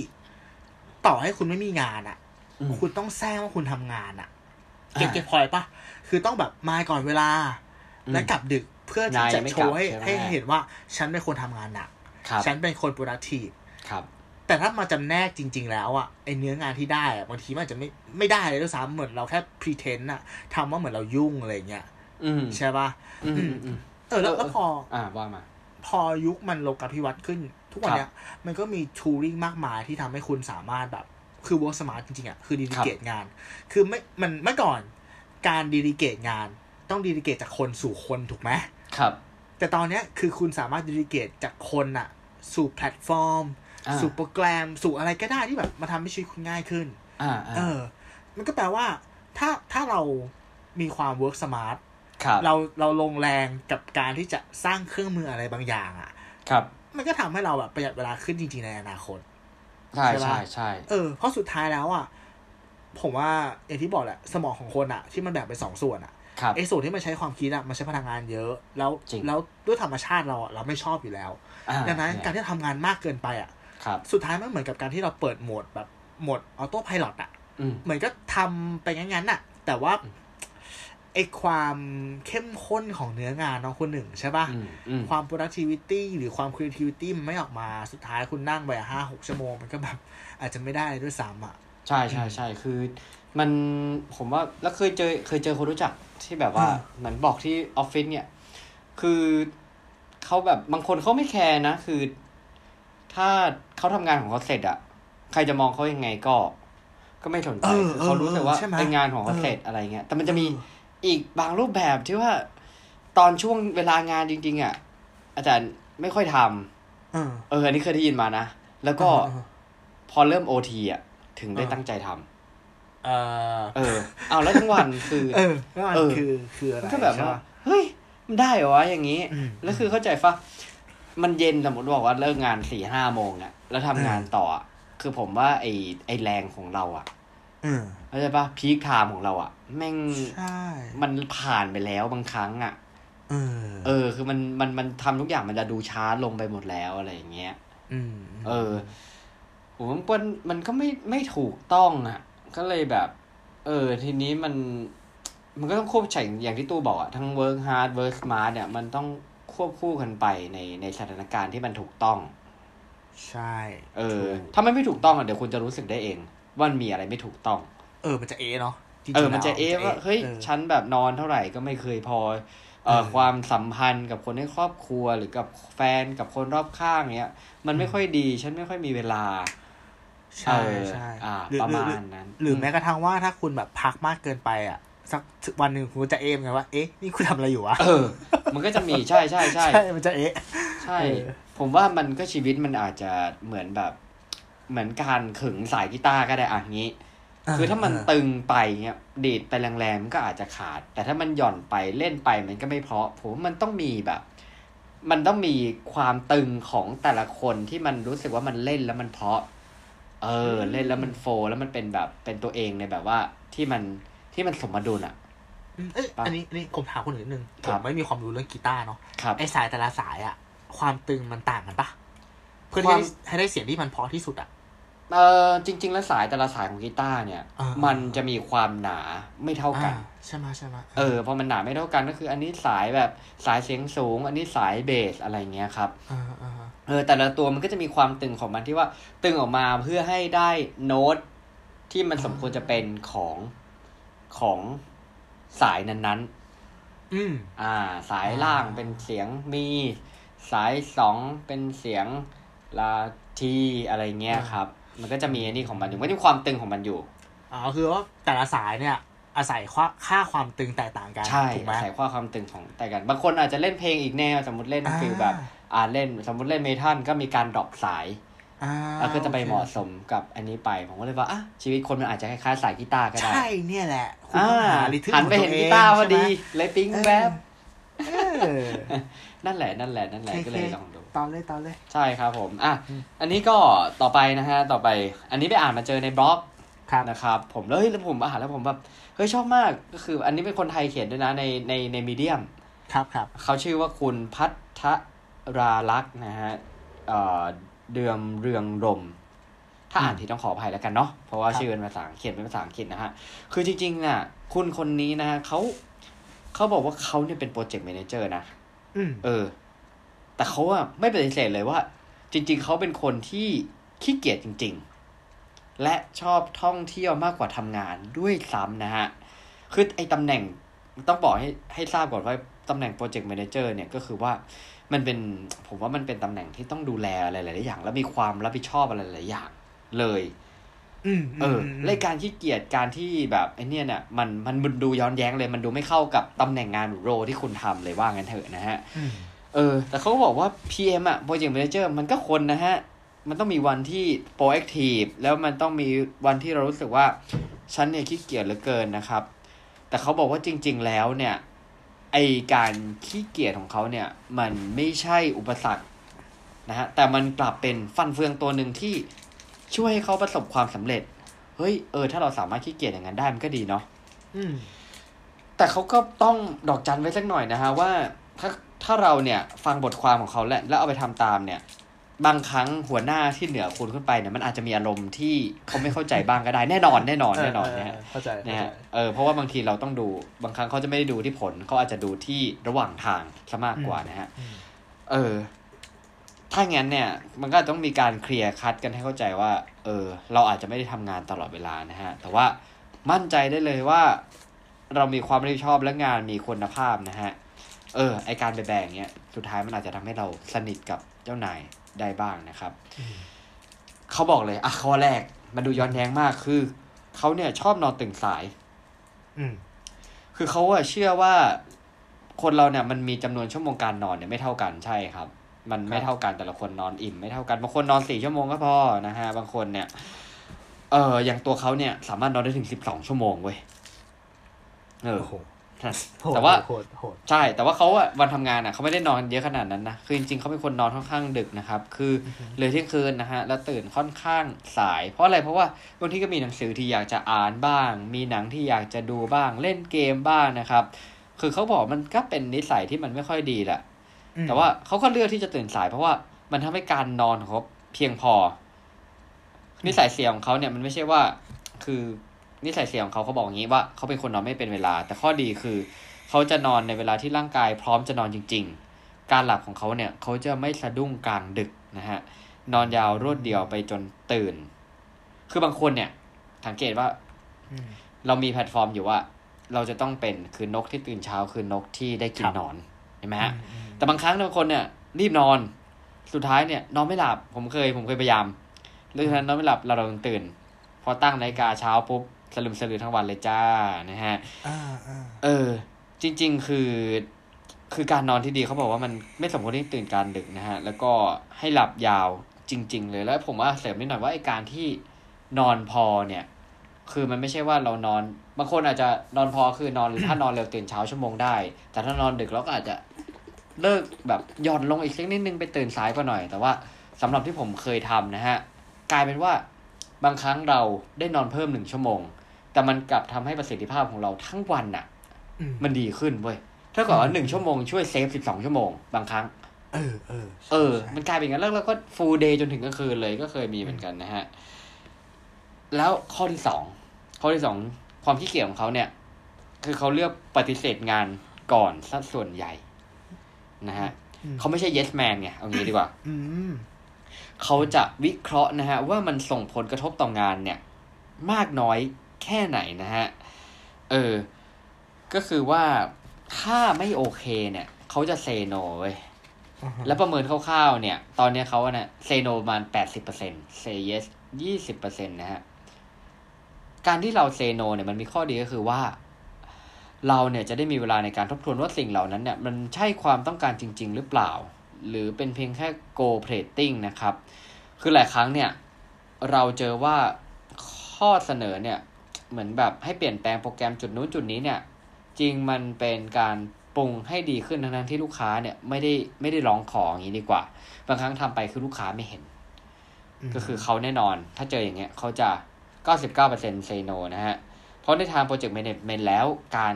ต่อให้คุณไม่มีงานอะอืมคุณต้องแซงว่าคุณทำงานอะอ่าเก็บเก็บพอยปะคือต้องแบบมาก่อนเวลาอืมและกลับดึกเพื่อที่นายจะไม่โชกลับว์ให้ใช่ไหมให้เห็นว่า ฉันเป็นคนทำงานหนักครับฉันเป็นคน productive ครับ แต่ถ้ามาจำแนกจริง ๆ แล้วอะไอเนื้องานที่ได้อะบางทีมันอาจจะไม่ไม่ได้เลยด้วยซ้ำเหมือนเราแค่ pretend อะทำว่าเหมือนเรายุ่งอะไรเงี้ยอืมใช่ปะอืมอืมอืมเออ แล้วเออแล้วพอ อ่าว่ามา พอยุคมันโลกาภิวัตน์ขึ้น ทุกวันเนี้ย มันก็มี tooling มากมายที่ทำให้คุณสามารถแบบ คือ work smart จริงๆอะคือ delegate งาน คือไม่มันเมื่อก่อนการ delegate งาน ต้อง delegate จากคนสู่คนถูกไหมครับ แต่ตอนเนี้ยคือคุณสามารถ delegate จากคนอะสู่แพลตฟอร์มอ่า สู่โปรแกรมสู่อะไรก็ได้ที่แบบมาทำให้ชีวิตคุณง่ายขึ้นอ่าอ่าเออ มันก็แปลว่า ถ้าถ้าเรามีความ work smart ครับเราเราลงแรงกับการที่จะสร้างเครื่องมืออะไรบางอย่างอะครับ มันก็ทำให้เราแบบประหยัดเวลาขึ้นจริงๆในอนาคต ใช่ใช่ปะใช่ใช่เออเพราะสุดท้ายแล้วอะผมว่าอย่างที่บอกแหละสมองของคนอะที่มันแบ่งเป็นสองส่วนอะครับไอ้ส่วนที่มันใช้ความคิดอะมันใช้พลังงานเยอะ แล้วจริงแล้วด้วยธรรมชาติเราอะเราไม่ชอบอยู่แล้วอ่าดังนั้นเนี่ยการที่ทำงานมากเกินไปอะครับ สุดท้ายมันเหมือนกับการที่เราเปิดโหมดแบบโหมดออโต้พายロอะอืมเหมือนก็ทำไปงั้นๆน่ะ แต่ว่าไอความเข้มข้นของเนื้องานเนาะคนหนึ่งใช่ป่ะอืมอืมความ productivity หรือความ creativity มันไม่ออกมาสุดท้ายคุณนั่งไปห้าหกชั่วโมง มันก็แบบ อาจจะไม่ได้เลยด้วยซ้ำอะ ใช่ใช่ใช่คือมันผมว่าแล้วเคยเจอเคยเจอคนรู้จักที่แบบว่าอ่าเหมือนบอกที่ออฟฟิศเนี่ย คือเขาแบบบางคนเขาไม่แคร์นะ คือ ถ้าเขาทำงานของเขาเสร็จอะใครจะมองเขายังไงก็ ก็ไม่สนใจเออคือเขารู้สึกว่าเออใช่ไหมเป็นงานของเขาเออเสร็จอะไรเงี้ยแต่มันจะมีอีกบางรูปแบบที่ว่า ตอนช่วงเวลางานจริง ๆอะอาจารย์ไม่ค่อยทำเออเอออันนี้เคยได้ยินมานะ แล้วก็เออพอเริ่มโอทีอะถึงได้เออตั้งใจทำเออ เออ เอาแล้วทั้งวันคือ เออแล้วมันเออคือคืออะไรมันก็แบบใช่ว่าปะเฮ้ย มันได้เหรอวะอย่างนี้อืมแล้วคือเข้าใจปะ มันเย็นสมมติบอกว่าเลิกงานสี่ห้าโมงอะแล้วทำงานต่ออะคือผมว่าไอไอแรงของเราอะเออเข้าใจปะพีคไทม์ของเราอะแม่งใช่มันผ่านไปแล้วบางครั้งอะเออเออ คือมันมันมันทำทุกอย่างมันจะดูช้าลงไปหมดแล้วอะไรอย่างเงี้ยอืมเออผมว่ามันมันก็ไม่ไม่ถูกต้องอะ ก็เลยแบบ เออ ทีนี้มัน มันก็ต้องควบใช้อย่างที่ตู้บอกอะทั้ง work hard work smart เนี่ย มันต้อง ควบคู่กันไปในในสถานการณ์ที่มันถูกต้อง ใช่ เออถูกถ้ามันไม่ถูกต้องอะเดี๋ยวคุณจะรู้สึกได้เอง ว่ามันมีอะไรไม่ถูกต้อง เออ มันจะเอะเนาะจริงๆเออ มันจะแล้วเอะว่าเฮ้ยออฉันแบบนอนเท่าไหร่ก็ไม่เคยพอเอ่อเออความสัมพันธ์กับคนในครอบครัวหรือกับแฟนกับคนรอบข้างเนี้ย มันไม่ค่อยดี ฉันไม่ค่อยมีเวลา ใช่เออใช่อ่าหรือประมาณหรือนั้น หรือแม้กระทั่งว่าถ้าคุณแบบพักมากเกินไปอะ สักวันหนึ่งคุณก็จะเอะไงว่า เอ๊ะ นี่คุณทำอะไรอยู่วะ เออ มันก็จะมีใช่ใช่ใช่ ใช่ มันจะเอ๊ะ ใช่เออผมว่ามันก็ชีวิตมันอาจจะเหมือนแบบ เหมือนการขึงสายกีตาร์ก็ได้อะงี้ คือถ้ามันตึงไปเงี้ยดีดไปแรงๆมันก็อาจจะขาด แต่ถ้ามันหย่อนไปเล่นไปมันก็ไม่เพราะ ผมว่ามันต้องมีแบบ มันต้องมีความตึงของแต่ละคนที่มันรู้สึกว่ามันเล่นแล้วมันเพราะ เออ เล่นแล้วมันโฟล์แล้วมันเป็นแบบเป็นตัวเองในแบบว่าที่มัน ที่มันสมดุลอะอืมเอ้ยปะอันนี้อันนี้ผมถามคนอื่นนิดนึงคผรัมบไม่มีความรู้เรื่องกีตาร์เนาะครับไอสายแต่ละสายอะ ความตึงมันต่างกันปะเพื่อควาที่มให้ได้เสียงที่มันเพอที่สุดอะเออจริง ๆ แล้วสายแต่ละสายของกีตาร์เนี่ยอ่ามัมันจะมีความหนาไม่เท่ากันอ่าใช่ไหมใช่ไหมเออพอมันหนาไม่เท่ากันก็คือ อันนี้สายแบบสายเสียงสูง อันนี้สายเบสอะไรเงี้ยครับอ่าอ่าเออแต่ละตัวมันก็จะมีความตึงของมันที่ว่าตึงออกมาเพื่อให้ได้โน้ตที่มันสมควรจะเป็นของ ของสายนั้นอืมๆอ่า สายล่างเป็นเสียงมี สายสองเป็นเสียงลาทีอะไรเงี้ยครับ มันก็จะมีอันนี้ของมันอยู่มันก็จะมีความตึงของมันอยู่อ๋อคือว่าแต่ละสายเนี่ย อาศัยค่าค่าความตึงแตกต่างกันใช่ถูกไหมใส่ความความตึงของแต่กัน บางคนอาจจะเล่นเพลงอีกแนว สมมติเล่นอ่าฟิลแบบ อ่าเล่น สมมติเล่นเมทัลก็มีการดรอปสายอ่าแล้ว ก็จะไปโอคเหมาะสมกับอันนี้ไป ผมก็เลยว่าอะชีวิตคนมันอาจจะคล้ายๆสายกีตาร์ก็ได้ ใช่เนี่ยแหละคุณอ่าต้องหาริทึมหันไปเห็นกีตาร์พอดีเลยปิ๊งแวบเออนั่นแหละนั่นแหละนั่นแหละโอเคก็เลยลองดูตอนเลยตอนเลยใช่ครับผมอะอืมอันนี้ก็ต่อไปนะฮะต่อไป อันนี้ไปอ่านมาเจอในบล็อกครับนะครับผมแล้วเฮ้ยแล้วผมอ่านแล้วผมแบบเฮ้ยชอบมากก็คือ อันนี้เป็นคนไทยเขียนด้วยนะในในใน Medium ครับครับเขาชื่อว่าคุณพัทราลักษณ์นะฮะเอ่อ เดือมเรืองรม ถ้าอ่านผิดต้องขออภัยแล้วกันเนาะเพราะว่าชื่อเป็นภาษาเขียนเป็นภาษาอังกฤษนะฮะคือจริงๆน่ะ คุณคนนี้นะฮะเขาเขาบอกว่าเขาเนี่ยเป็น project manager นะอืมเออ แต่เขาอะไม่ปฏิเสธเลยว่า จริง ๆเขาเป็นคนที่ขี้เกียจจริง ๆ และชอบท่องเที่ยวมากกว่าทำงานด้วยซ้ำนะฮะคือไอ้ตำแหน่งต้องบอกให้ให้ทราบก่อนว่าตำแหน่ง project manager เนี่ยก็คือว่า มันเป็นผมว่ามันเป็นตำแหน่งที่ต้องดูแลอะไรหลายๆอย่าง แล้วมีความรับผิดชอบอะไรหลายๆอย่างเลยอืมเออไอ้การขี้เกียจการที่แบบไอเนี่ยเนี่ยมันมันมันดูย้อนแย้งเลย มันดูไม่เข้ากับตำแหน่งงานหรือ role ที่คุณทำเลยว่างั้นเถอะนะฮะอืมเออ แต่เขาก็บอกว่า PM อะ Project Manager มันก็คนนะฮะ มันต้องมีวันที่ proactive แล้วมันต้องมีวันที่เรารู้สึกว่า ฉันเนี่ยขี้เกียจเหลือเกินนะครับ แต่เขาบอกว่าจริง ๆ แล้วเนี่ย ไอการขี้เกียจของเขาเนี่ย มันไม่ใช่อุปสรรคนะฮะแต่มันกลับเป็นฟันเฟืองตัวหนึ่งที่ช่วยให้เขาประสบความสำเร็จ เฮ้ยเออถ้าเราสามารถขี้เกียจอย่างนั้นได้มันก็ดีเนาะอืมแต่เขาก็ต้องดอกจันไว้สักหน่อยนะฮะว่าถ้าถ้าเราเนี่ยฟังบทความของเขาแหละแล้วเอาไปทำตามเนี่ย บางครั้งหัวหน้าที่เหนือคุณขึ้นไปเนี่ยมันอาจจะมีอารมณ์ที่เขาไม่เข้าใจบ้างก็ได้แน่นอนแน่นอนแน่นอนนะฮะเข้าใจนะเข้าใจฮะเออเพราะว่าบางทีเราต้องดูบางครั้งเขาจะไม่ได้ดูที่ผลเขาอาจจะดูที่ระหว่างทางซะมากกว่านะฮะอืมเออ ถ้างั้นเนี่ย มันก็ต้องมีการเคลียร์คัดกันให้เข้าใจว่า เออ เราอาจจะไม่ได้ทำงานตลอดเวลานะฮะ แต่ว่ามั่นใจได้เลยว่า เรามีความรับผิดชอบและงานมีคุณภาพนะฮะเออไอการไปแบ่งเนี้ยสุดท้ายมันอาจจะทำให้เราสนิทกับเจ้านาย ได้บ้างนะครับเขาบอกเลยอะข้อแรกมันดูย้อนแย้งมากคือเขาเนี่ยชอบนอนตื่นสาย อืมคือเขาอะเชื่อว่าคนเราเนี่ยมันมีจำนวนชั่วโมงการนอนเนี่ยไม่เท่ากันใช่ครับ มันไม่เท่ากันแต่ละคนนอนอิ่มไม่เท่ากันบางคนนอนสี่ชั่วโมงก็พอนะฮะบางคนเนี่ย เอออย่างตัวเขาเนี่ย สามารถนอนได้ถึงสิบสองชั่วโมงเว้ยเออโอ้โหโหด แต่ว่าโหดโหดใช่แต่ว่าเขาอะวันทำงานอะเขาไม่ได้นอนเยอะขนาดนั้นนะคือจริงๆเขาเป็นคนนอนค่อนข้างดึกนะครับ คือเลยเที่ยงคืนนะฮะแล้วตื่นค่อนข้างสาย เพราะอะไรเพราะว่าบางทีก็มีหนังสือที่อยากจะอ่านบ้าง มีหนังที่อยากจะดูบ้าง เล่นเกมบ้างนะครับ คือเขาบอกมันก็เป็นนิสัยที่มันไม่ค่อยดีแหละอืมแต่ว่าเขาก็เลือกที่จะตื่นสาย เพราะว่ามันทำให้การนอนของเขาเพียงพอ นิสัยเสียของเขาเนี่ยมันไม่ใช่ว่า คือ นิสัยเสียของเขาเขาบอกอย่างนี้ว่าเขาเป็นคนนอนไม่เป็นเวลา แต่ข้อดีคือ เขาจะนอนในเวลาที่ร่างกายพร้อมจะนอนจริง ๆ การหลับของเขาเนี่ยเขาจะไม่สะดุ้งกลางดึกนะฮะนอนยาวรวดเดียวไปจนตื่น คือบางคนเนี่ยสังเกตว่าอืมเรามีแพลตฟอร์มอยู่ว่า เราจะต้องเป็นคือนกที่ตื่นเช้าคือนกที่ได้กินครับนอนเห็นไหมฮะอืมแต่บางครั้งบางคนเนี่ย รีบนอนสุดท้ายเนี่ยนอนไม่หลับผมเคยผมเคยพยายามเรื่องนั้นนอนไม่หลับเราเราตื่น พอตั้งนาฬิกาเช้าปุ๊บ สลืมสลือทั้งวันเลยจ้านะฮะอ่าอ่าเออ จริง ๆ คือ คือการนอนที่ดีเขาบอกว่ามันไม่สมควรที่ตื่นกลารดึกนะฮะ แล้วก็ให้หลับยาวจริง ๆ เลยแล้วผมว่าเสริมนิดหน่อยว่าไอ้การที่นอนพอเนี่ย คือมันไม่ใช่ว่าเรานอนบางคนอาจจะนอนพอคือนอนถ้านอนเร็วตื่นเช้าชั่วโมงได้ แต่ถ้านอนดึกเราก็อาจจะเลิกแบบหย่อนลงอีกสักนิดนึงไปตื่นสายกว่าหน่อย แต่ว่าสำหรับที่ผมเคยทำนะฮะ กลายเป็นว่าบางครั้งเราได้นอนเพิ่มหนึ่งชั่วโมง แต่มันกลับทำให้ประสิทธิภาพของเราทั้งวันน่ะอืมมันดีขึ้นเว้ยถ้าเกิดว่าหนึ่งชั่วโมงช่วยเซฟสิบสองชั่วโมงบางครั้ง เออเออเออ มันกลายเป็นอย่างนั้นแล้วเราก็ฟูลเดย์จนถึงกลางคืนเลยก็เคยมีเหมือนกันนะฮะ แล้วข้อที่สองข้อที่สองความขี้เกียจของเขาเนี่ย คือเขาเลือกปฏิเสธงานก่อนสัส่วนใหญ่ นะฮะเขาไม่ใช่ yes man ไงเอางี้ดีกว่าอืมเขาจะวิเคราะห์นะฮะ ว่ามันส่งผลกระทบต่องานเนี่ย มากน้อย แค่ไหนนะฮะ เออ ก็คือว่าถ้าไม่โอเคเนี่ย เขาจะเซโนเว้ยอ่าฮะแล้วประเมินคร่าวๆเนี่ย ตอนเนี้ยเขาอะเนี่ยเซโนประมาณแปดสิบเปอร์เซ็นต์เซเยสยี่สิบเปอร์เซ็นต์นะฮะ การที่เราเซโนเนี่ยมันมีข้อดีก็คือว่า เราเนี่ยจะได้มีเวลาในการทบทวนว่าสิ่งเหล่านั้นเนี่ย มันใช่ความต้องการจริง ๆ หรือเปล่า หรือเป็นเพียงแค่ go plating นะครับ คือหลายครั้งเนี่ย เราเจอว่าข้อเสนอเนี่ย เหมือนแบบให้เปลี่ยนแปลงโปรแกรมจุดนู้นจุดนี้เนี่ย จริงมันเป็นการปรุงให้ดีขึ้นทั้งนั้นที่ลูกค้าเนี่ยไม่ได้ไม่ได้ร้องขออย่างนี้ดีกว่า บางครั้งทำไปคือลูกค้าไม่เห็นก็คือเขาแน่นอน ถ้าเจออย่างเงี้ยเขาจะ 99% say no นะฮะ เพราะในทาง project management แล้วการ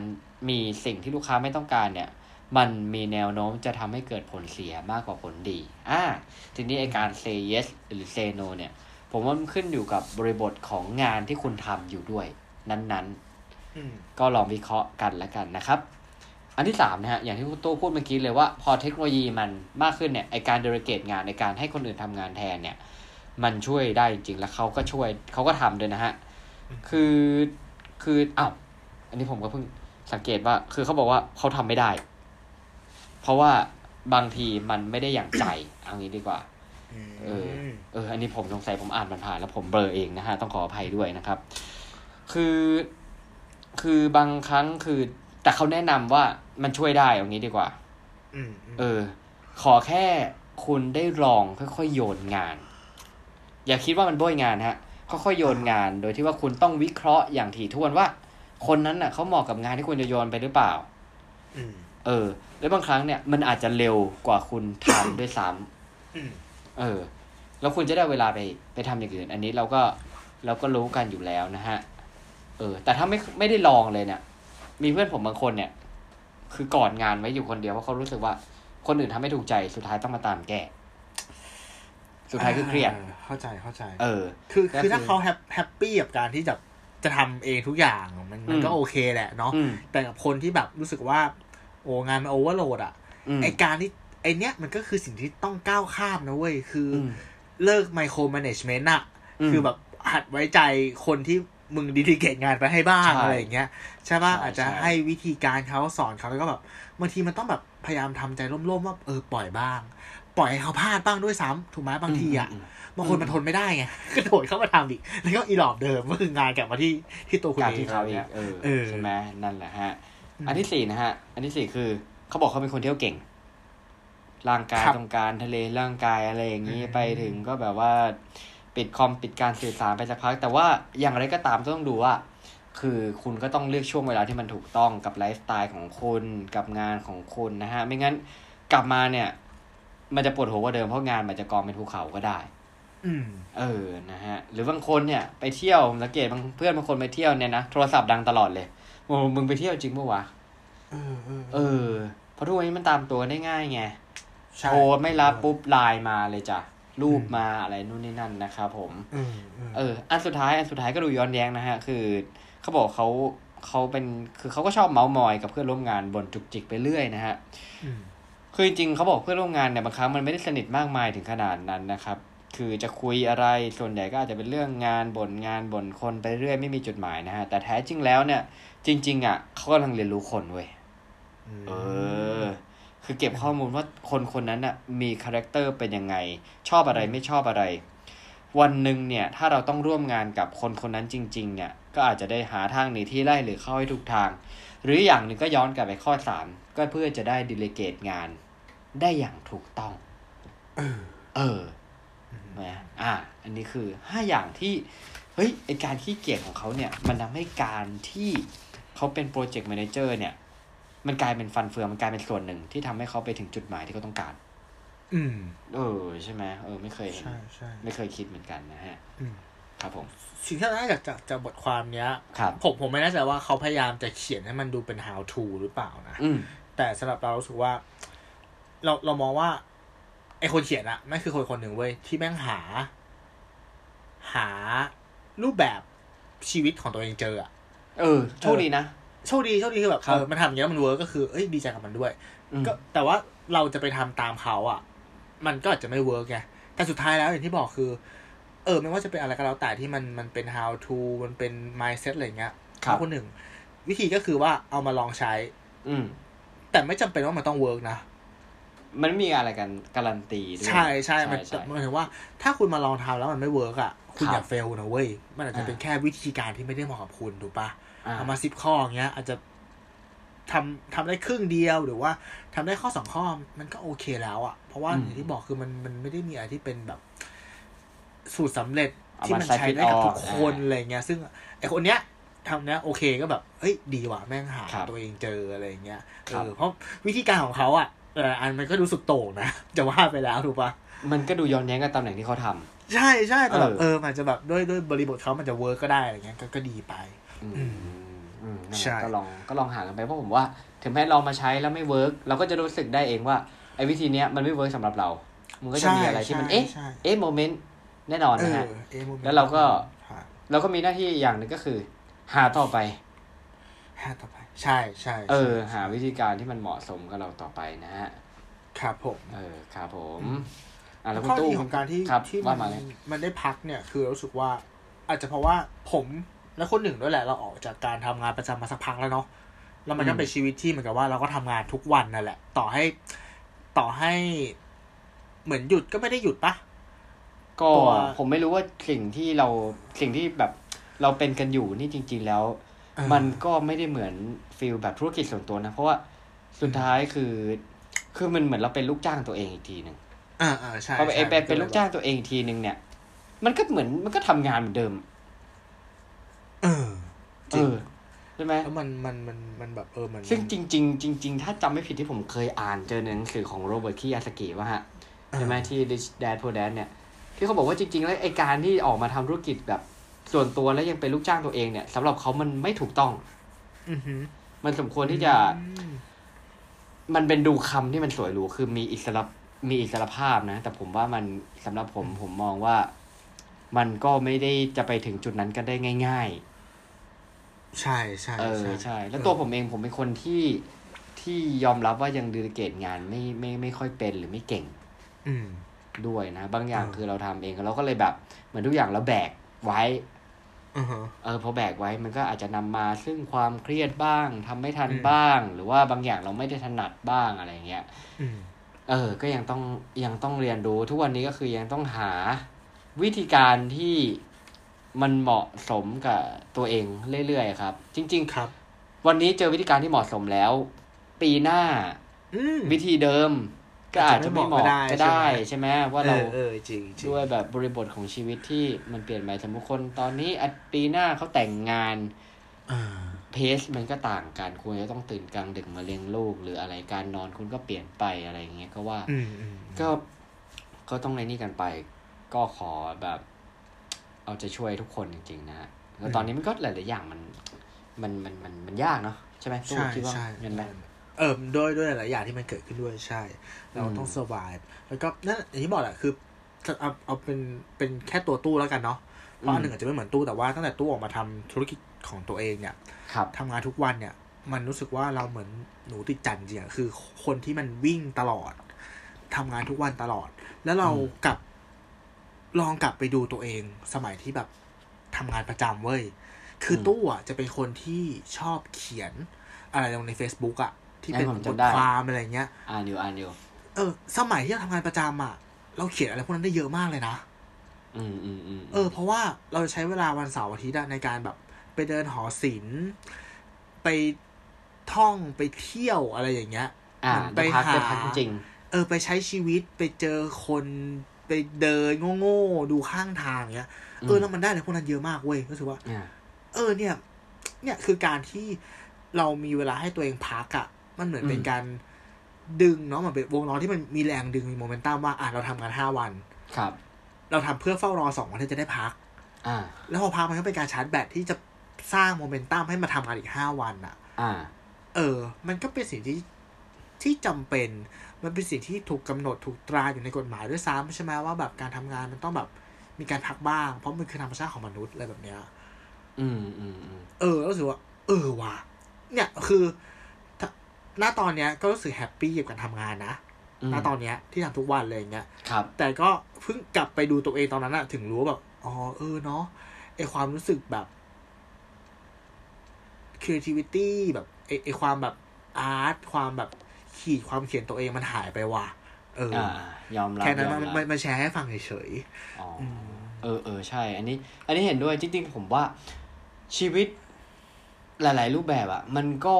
มีสิ่งที่ลูกค้าไม่ต้องการเนี่ย มันมีแนวโน้มจะทำให้เกิดผลเสียมากกว่าผลดี อ่า ทีนี้ไอการ say yes หรือ say no เนี่ย ผมว่ามันขึ้นอยู่กับบริบทของงานที่คุณทำอยู่ด้วย นั้นอืมๆก็ลองวิเคราะห์กันแล้วกันนะครับ อันที่สามนะฮะอย่างที่คุณตู้พูดเมื่อกี้เลยว่าพอเทคโนโลยีมันมากขึ้นเนี่ยไอการเดเรเกตงานในการให้คนอื่นทำงานแทนเนี่ย มันช่วยได้จริงๆแล้วเขาก็ช่วยเขาก็ทำด้วยนะฮะคือคืออ้าวอันนี้ผมก็เพิ่งสังเกตว่า คือเขาบอกว่าเขาทำไม่ได้ เพราะว่าบางทีมันไม่ได้อย่างใจเอางี้ดีกว่าเออ เออ อันนี้ผมสงสัยผมอ่านมันผ่านแล้วผมเบลอเองนะฮะ ต้องขออภัยด้วยนะครับ คือ คือบางครั้งคือ แต่เขาแนะนำว่ามันช่วยได้เอางี้ดีกว่าอืมอืมเออ ขอแค่คุณได้ลองค่อยๆโยนงาน อย่าคิดว่ามันโบยงานฮะค่อยๆโยนงาน โดยที่ว่าคุณต้องวิเคราะห์อย่างถี่ถ้วนว่า คนนั้นน่ะเขาเหมาะกับงานที่คุณจะโยนไปหรือเปล่าอืมเออ แล้วบางครั้งเนี่ยมันอาจจะเร็วกว่าคุณทำด้วยซ้ำอืมเออ แล้วคุณจะได้เวลาไปไปทำอย่างอื่น อันนี้เราก็เราก็รู้กันอยู่แล้วนะฮะ เออ แต่ถ้าไม่ไม่ได้ลองเลยเนี่ย มีเพื่อนผมบางคนเนี่ย คือกอดงานไว้อยู่คนเดียวเพราะเขารู้สึกว่า คนอื่นทำไม่ถูกใจสุดท้ายต้องมาตามแก้สุดท้ายคือเครียดเข้าใจเข้าใจ เออ คือก็คือถ้าคือเขาแฮปแฮปปี้กับการที่จะจะทำเองทุกอย่างมันมันก็อืมโอเคแหละเนาะอืมแต่กับคนที่แบบรู้สึกว่า โอ้งานมัน overload อะอืมไอการที่ไอเนี้ยมันก็คือสิ่งที่ต้องก้าวข้ามนะเว้ย คือออืมเลิกไมโคร m ม n จเมนต์อะอืมคือแบบหัดไว้ใจคนที่ มึงดีดีเกตงานไปให้บ้างใช่อะไรอย่างเงี้ยใช่ป่ะใช่อาจจะใช่ให้วิธีการเขาสอนเขาแล้วก็แบบบางทีมันต้องแบบพยายามทำใจร่มๆว่าเออปล่อยบ้าง ปล่อยให้เขาพลาดบ้างด้วยซ้ำถูกไหมบางทีอะมมบางคนมันทนไม่ได้ไงก็โดดเข้ามาทำอีกแล้วก็อีหลอบเดิมก็คืองานกลับมาที่ที่ตัวคุณการเองที่เขาอีนี่กยเออเออใช่ไหมนั่นแหละฮะอืมอันที่สี่นะฮะ อันที่สี่คือเขาบอกเขาเป็นคนเที่ยวเก่ง ร่างกายครับตรงการทะเลร่างกายอะไรอย่างนี้อืมไปถึงก็แบบว่า ปิดคอมปิดการสื่อสารไปสักพัก แต่ว่าอย่างไรก็ตามต้องดูว่า คือคุณก็ต้องเลือกช่วงเวลาที่มันถูกต้องกับไลฟ์สไตล์ของคุณกับงานของคุณนะฮะ ไม่งั้นกลับมาเนี่ย มันจะปวดหัวกว่าเดิมเพราะงานมันจะกองเป็นภูเขาก็ได้อืมเออ นะฮะ หรือบางคนเนี่ย ไปเที่ยวผมสังเกตบางเพื่อนบางคนไปเที่ยวเนี่ยนะ โทรศัพท์ดังตลอดเลยโอ้มึงไปเที่ยวจริงปะวะเออเออเออ เพราะทุกวันนี้มันตามตัวได้ง่ายไงใช่โทรไม่รับปุ๊บไลน์มาเลยจ้ะ รูปมาอะไรนู่นนี่นั่นนะครับผมเออเออเออ อันสุดท้ายอันสุดท้ายก็ดูย้อนแย้งนะฮะ คือเขาบอกเขาเขาเป็นคือเขาก็ชอบเมาส์มอยกับเพื่อนร่วมงานบนจุกจิกไปเรื่อยนะฮะอืมคือจริงๆเขาบอกเพื่อนร่วมงานเนี่ยบางครั้งมันไม่ได้สนิทมากมายถึงขนาดนั้นนะครับคือจะคุยอะไรส่วนใหญ่ก็อาจจะเป็นเรื่องงานบ่นงานบ่นคนไปเรื่อยไม่มีจุดหมายนะฮะ แต่แท้จริงแล้วเนี่ย จริง ๆ อะเขากำลังเรียนรู้คนเว้ยเออ คือเก็บข้อมูลว่าคนคนนั้นน่ะมี character เป็นยังไง ชอบอะไรไม่ชอบอะไร วันหนึ่งเนี่ยถ้าเราต้องร่วมงานกับคนคนนั้นจริงๆเนี่ยก็อาจจะได้หาทางหนีที่ไล่หรือเข้าให้ถูกทาง หรืออย่างหนึ่งก็ย้อนกลับไปข้อสามก็เพื่อจะได้ delegate งานได้อย่างถูกต้อง เออ เออนะอะอันนี้คือห้าอย่างที่ เฮ้ยไอการขี้เกียจของเขาเนี่ย มันทำให้การที่เขาเป็นโปรเจกต์แมเนเจอร์เนี่ย มันกลายเป็นฟันเฟืองมันกลายเป็นส่วนหนึ่งที่ทำให้เขาไปถึงจุดหมายที่เขาต้องการ อืม เออใช่ไหมเออ ไม่เคยเห็นใช่ใช่ไม่เคยคิดเหมือนกันนะฮะอืมครับผม สิ่งที่เราได้จากจากจากบทความเนี้ยครับผมผมไม่แน่ใจว่าเขาพยายามจะเขียนให้มันดูเป็น how to หรือเปล่านะอืมแต่สำหรับเรารู้สึกว่า เราเรามองว่าไอคนเขียนอะแม่งคือคนคนหนึ่งเว้ยที่แม่งหา หารูปแบบชีวิตของตัวเองเจออะเออโชคดีนะ โชคดีโชคดีคือแบบครับเออมันทำอย่างเงี้ยมัน work ก็คือเอ้ยดีใจกับมันด้วยอืมก็แต่ว่าเราจะไปทำตามเขาอะ มันก็อาจจะไม่ work ไงแต่สุดท้ายแล้วอย่างที่บอกคือ เออไม่ว่าจะเป็นอะไรก็แล้วแต่ที่มันมันเป็น how to มันเป็น mindset อะไรเงี้ยครับข้อหนึ่ง วิธีก็คือว่าเอามาลองใช้ อืมแต่ไม่จำเป็นว่ามันต้อง work นะมันไม่มีอะไรกันการันตีด้วยใช่ใช่มันใช่หมายถึงว่า ถ้าคุณมาลองทำแล้วมันไม่ work อะคุณครับอย่า fail นะเว้ยมันอาจจะอ่าเป็นแค่วิธีการที่ไม่ได้เหมาะกับคุณถูกปะอ่า เอามาสิบข้ออย่างเงี้ย อาจจะทำทำได้ครึ่งเดียวหรือว่าทำได้ข้อสองข้อมันก็โอเคแล้วอะ่ะ เพราะว่าอืมอย่างที่บอกคือมันมันไม่ได้มีอะไรที่เป็นแบบ สูตรสำเร็จเอาที่มามันใช้ใช้ fit ได้กับ all ทุกคนอ่าอะไรเงี้ย ซึ่งไอคนเนี้ยทำเนี้ยโอเคก็แบบเฮ้ยดีว่ะแม่งหาครับตัวเองเจออะไรเงี้ยคเอรับอเพราะวิธีการของเขาอะ่ะเอออันมันก็ดูสุดโต่งนะ จะว่าไปแล้วถูกปะมันก็ดูย้อนแย้งกับตำแหน่งที่เขาทำใช่ใช่แต่แบบเออเออมันจะแบบด้วยด้วยบริบทเขามันจะเวิร์กก็ได้อะไรเงี้ยก็ก็ดีไป อืมอืมอืมนั่นแหละใช่ก็ลองก็ลองหากันไปเพราะผมว่า ถึงแม้ลองมาใช้แล้วไม่เวิร์กเราก็จะรู้สึกได้เองว่าไอ้วิธีเนี้ยมันไม่เวิร์กสำหรับเรา มันก็จะมีอะไรที่มันใช่เอ๊ะใช่เอ๊ะโมเมนต์แน่นอนเอนะอฮะเอะโมมนต์แล้วเราก็ผ่านเราก็มีหน้าที่อย่างหนึ่งก็คือ หาต่อไปห้าต่อไป ใช่ใช่เออใช่หาวิธีการที่มันเหมาะสมกับเราต่อไปนะฮะครับผม เออครับผมอะแล้วคุข้ณอตู้ดีของการที่ครับที่ว่ามัมานเลยมันได้พักเนี่ย คือรู้สึกว่า อาจจะเพราะว่าผม และคนหนึ่งด้วยแหละเราออกจากการทำงานประจำมาสักพักแล้วเนาะแล้วมันก็เป็นชีวิตที่เหมือนกับว่าเราก็ทำงานทุกวันนั่นแหละ ต่อให้ต่อให้เหมือนหยุดก็ไม่ได้หยุดปะก็ตัวผมไม่รู้ว่าสิ่งที่เราสิ่งที่แบบเราเป็นกันอยู่นี่จริง ๆ แล้วเออมันก็ไม่ได้เหมือน feel แบบธุรกิจส่วนตัวนะ เพราะว่าสุดท้ายคือ คือมันเหมือนเราเป็นลูกจ้างตัวเองอีกทีหนึ่งอ่าอ่าใช่พอไอ้ใช่เป็นเป็นลูกจ้างตัวเองอีกทีหนึ่งเนี่ย มันก็เหมือนมันก็ทำงานเหมือนเดิม เออจเอริงอใช่ไหมแล้วมันมันมันมันแบบเออมัน ซึ่งจริงๆจริงๆถ้าจำไม่ผิดที่ผมเคยอ่านเจอในหนังสือของโรเบิร์ตคิโยซากิว่าฮะใช่ไหมที่ Rich Dad Poor Dad เนี่ยที่เขาบอกว่าจริง ๆ แล้วไอการที่ออกมาทำธุรกิจแบบส่วนตัวแล้วยังเป็นลูกจ้างตัวเองเนี่ยสำหรับเขามันไม่ถูกต้องอือหือมันสมควรที่จะอืมมันเป็นดูคำที่มันสวยหรูคือมีอิสระมีอิสรภาพนะ แต่ผมว่ามันสำหรับผมผมมองว่า มันก็ไม่ได้จะไปถึงจุดนั้นกันได้ง่าย ใช่ใช่ๆเออใช่ แล้วตัวผมเองผมเป็นคนที่ที่ยอมรับว่ายังดูเกตงานไม่ไม่ไม่ค่อยเป็นหรือไม่เก่ง อืมด้วยนะ บางอย่างเออคือเราทำเองเราก็เลยแบบ เหมือนทุกอย่างเราแบกไว้อือฮะเออพอแบกไว้มันก็อาจจะนำมาซึ่งความเครียดบ้างทำไม่ทันอืมบ้าง หรือว่าบางอย่างเราไม่ได้ถนัดบ้างอะไรเงี้ยอืมเออ ก็ยังต้องยังต้องเรียนรู้ทุกวันนี้ก็คือยังต้องหาวิธีการที่ มันเหมาะสมกับตัวเองเรื่อยๆครับ จริงครับๆวันนี้เจอวิธีการที่เหมาะสมแล้ว ปีหน้าอืมวิธีเดิม ก็อาจจะไม่เหมาะอาก็จจะไม่เหมาะก็ได้ได้ใช่ไหมว่าเราออเออจริงจริงด้วยแบบบริบทของชีวิตที่มันเปลี่ยนไปสมมติคนตอนนี้อะปีหน้าเขาแต่งงานอ่าเพสมันก็ต่างกันคุณจะต้องตื่นกลางดึกมาเลี้ยงลูก หรืออะไรการนอนคุณก็เปลี่ยนไปอะไรอย่างเงี้ยก็ว่าอืมอืมก็ก็ต้องในนี่กันไป ก็ขอแบบ เอาใจะช่วยทุกคนจริงๆนะฮะแล้วตอนนี้มันก็หลายๆอย่างมันมันมันมันมันยากเนาะใช่ไหมตู้ใช่คิดว่าใช่เงินไหมเออด้วยด้วยหลายๆอย่างที่มันเกิดขึ้นด้วยใช่ เราอืมต้อง survive แล้วก็นั่นอย่างที่บอกแหละคือเอาเอาเป็นเป็นแค่ตัวตู้แล้วกันเนาะเพราะอันหนึ่งอาจจะไม่เหมือนตู้แต่ว่าตั้งแต่ตู้ออกมาทำธุรกิจของตัวเองเนี่ยครับทำงานทุกวันเนี่ย มันรู้สึกว่าเราเหมือนหนูติดจันทร์จริงอะคือคนที่มันวิ่งตลอดทำงานทุกวันตลอด แล้วเราอืมกลับ ลองกลับไปดูตัวเองสมัยที่แบบทำงานประจำเว้ย คืออมตู้อะจะเป็นคนที่ชอบเขียนอะไรลงใน Facebook อะที่เป็นให้ผมบทจำได้ความอะไรเงี้ย อ่านอยู่อ่านอยู่ เออ สมัยที่เราทำงานประจำอะเราเขียนอะไรพวกนั้นได้เยอะมากเลยนะ อืมอืมอืมเออ เพราะว่าเราจะใช้เวลาวันเสาร์อาทิตย์อะในการแบบไปเดินหอศิลป์ไปท่องไปเที่ยวอะไรอย่างเงี้ย อ่ามันไปได้พักหาได้พักจริง เออไปใช้ชีวิตไปเจอคนไปเดินโง่ๆดูข้างทางเงี้ยอืมเออแล้วมันได้อะไรพวกนั้นเยอะมากเว้ยรู้สึกว่าๆอ่าเออเนี่ย เนี่ยคือการที่เรามีเวลาให้ตัวเองพักอะ่ะ มันเหมือนอืมเป็นการดึงเนาะเหมือนเป็นวงล้อที่มันมีแรงดึงมีโมเมนตัมว่าอะเราทำงานห้าวันครับ เราทำเพื่อเฝ้ารอสองวันที่จะได้พัก อ่า แล้วพอพักมันก็เป็นการชาร์จแบตที่จะสร้างโมเมนตัมให้มาทำงานอีกห้าวันอะ่ะ อ่า เออ มันก็เป็นสิ่งที่ที่จำเป็น มันเป็นสิ่งที่ถูกกำหนดถูกตราอยู่ในกฎหมายด้วยซ้ำใช่ไหมว่าแบบการทำงานมันต้องแบบมีการพักบ้าง เพราะมันคือธรรมชาติของมนุษย์อะไรแบบเนี้ย อืมอืมอืมเออรู้สึกว่า เออว่ะเนี่ยคือถ้าณตอนเนี้ยก็รู้สึกแฮปปี้กับการทำงานนะอืมณตอนเนี้ยที่ทำทุกวันเลยอย่างเงี้ยครับ แต่ก็เพิ่งกลับไปดูตัวเองตอนนั้นอะถึงรู้ว่าแบบอ๋อเออเนาะไอความรู้สึกแบบ creativity แบบไอไอความแบบอาร์ตความแบบ ขีดความเขียนตัวเองมันหายไปว่ะ เออ ยอมรับแค่นั้นมันมันแชร์ให้ฟังเฉยอ๋อๆเออเออใช่ อันนี้ อันนี้เห็นด้วยจริงๆผมว่าชีวิตหลาย ๆ รูปแบบอะมันก็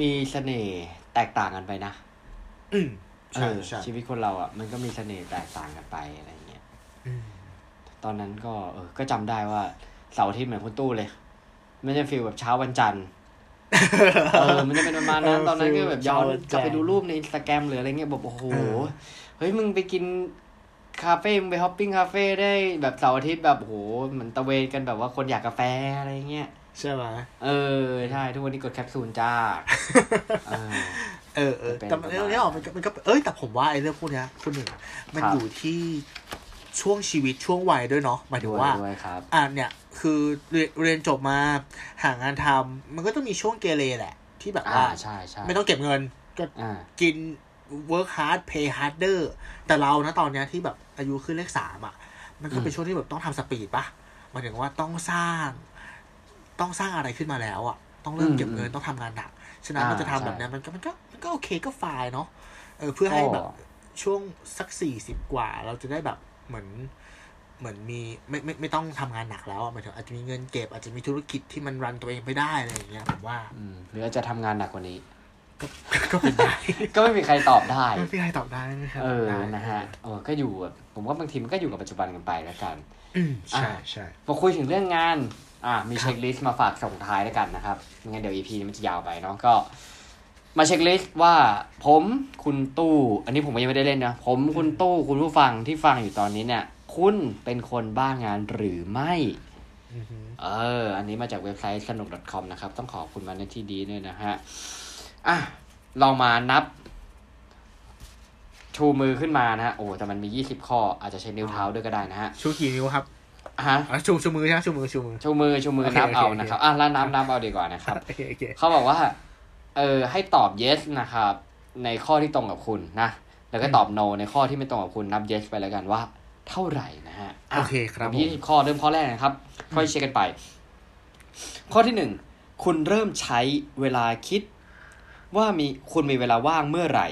มีเสน่ห์แตกต่างกันไปนะ อืมเอใช่อใช่ชีวิตคนเราอะมันก็มีเสน่ห์แตกต่างกันไปอะไรเงี้ยตอนนั้นก็ เออ ก็จำได้ว่าเสาร์อาทิตย์เหมือนคุณตู้เลย ไม่ใช่ฟีลแบบเช้าวันจันทร์ เออมันจะเป็นประมาณนั้นเออตอนนั้นก็แบบย้อนฟีลกลับไปแจงดูรูปในอินสตาแกรมหรืออะไรเงี้ยแบบโอ้โหเออเฮ้ยมึงไปกินคาเฟ่มึงไปฮอปปิ้งคาเฟ่ได้แบบเสาร์อาทิตย์แบบโอ้โหเหมือนตะเวนกันแบบว่าคนอยากกาแฟอะไรเงี้ยใช่ไหมเออใช่ทุกวันนี้กดแคปซูลจ้าเออเออเออเป็นแต่มันประมาณเรื่องนี้ออกมันก็มันก็เอ้ยแต่ผมว่าไอ้เรื่องพวกเนี้ยคุณหนึ่งมันครับอยู่ที่ ช่วงชีวิตช่วงวัยด้วยเนาะหมายถึด้งวยว่าด้วยครับอ่าเนี่ยคือเรียนเรียนจบมาหางานทำมันก็ต้องมีช่วงเกเรแหละ ที่แบบอ่าว่าใช่ใช่ไม่ต้องเก็บเงินก็อ่ากิน work hard pay harder แต่เรานะตอนเนี้ยที่แบบอายุขึ้นเลขสามอะ มันก็เป็นอืมช่วงที่แบบต้องทำสปีดปะหมายถึงว่าต้องสร้าง ต้องสร้างอะไรขึ้นมาแล้วอะ ต้องเริ่มเก็บเงินต้องทำงานหนักฉะนั้นอ่ามันจะทำแบบใช่เนี้ยมันก็มันก็มันก็โอเคก็ฝ่ายเนาะเออเพื่อให้ก็แบบช่วงสักสี่สิบกว่า เราจะได้แบบ เหมือนเหมือนมีไม่ไม่ไม่ต้องทำงานหนักแล้วอะหมายถึงอาจจะมีเงินเก็บอาจจะมีธุรกิจที่มันรันตัวเองไปได้อะไรอย่างเงี้ยผมว่าอืมหรืออาจจะทำงานหนักกว่านี้ ก็ก็เป็นได้ ก็ไม่มีใครตอบได้ไม่มีใครตอบได้ไม่มีใครเอตอบอได้นะฮะเออก็อยู่แบบผมว่าบางทีมันก็อยู่กับปัจจุบันกันไปแล้วกันอืมใช่อะใช่พอคุยถึงเรื่องงาน อ่ามีเช็คลิสต์มาฝากส่งท้ายแล้วกันนะครับไม่งั้นเดี๋ยว EP นี้มันจะยาวไปเนาะก็ มาเช็คลิสต์ว่าผมคุณตู้ อันนี้ผมยังไม่ได้เล่นนะ ผมคุณตู้คุณผู้ฟังที่ฟังอยู่ตอนนี้เนี่ย คุณเป็นคนบ้างานหรือไม่อือหือเออ อันนี้มาจากเว็บไซต์สนุก .com นะครับ ต้องขอบคุณมาในที่ดีด้วยนะฮะ อะ ลองมานับ ชูมือขึ้นมานะฮะ โอ้ แต่มันมียี่สิบข้อ อาจจะใช้นิ้วเท้าด้วยก็ได้นะฮะ ชูกี่นิ้วครับฮะอ๋อชูชูมือใช่ไหมชูมือชูมือชูมือชูมือโอเคนับเอาโอเคนะครับ อะแล้วนับนับเอาดีกว่านะครับโอเคโอเคเขาบอกว่า เออให้ตอบ yes นะครับ ในข้อที่ตรงกับคุณนะ แล้วก็ตอบ no ในข้อที่ไม่ตรงกับคุณนับ yes ไปแล้วกันว่า เท่าไหร่นะฮะะโอเคครับผมยี่สิบข้อเริ่มข้อแรกนะครับ ค่อยเช็คกันไป ข้อที่หนึ่งคุณเริ่มใช้เวลาคิด ว่ามีคุณมีเวลาว่างเมื่อไหร่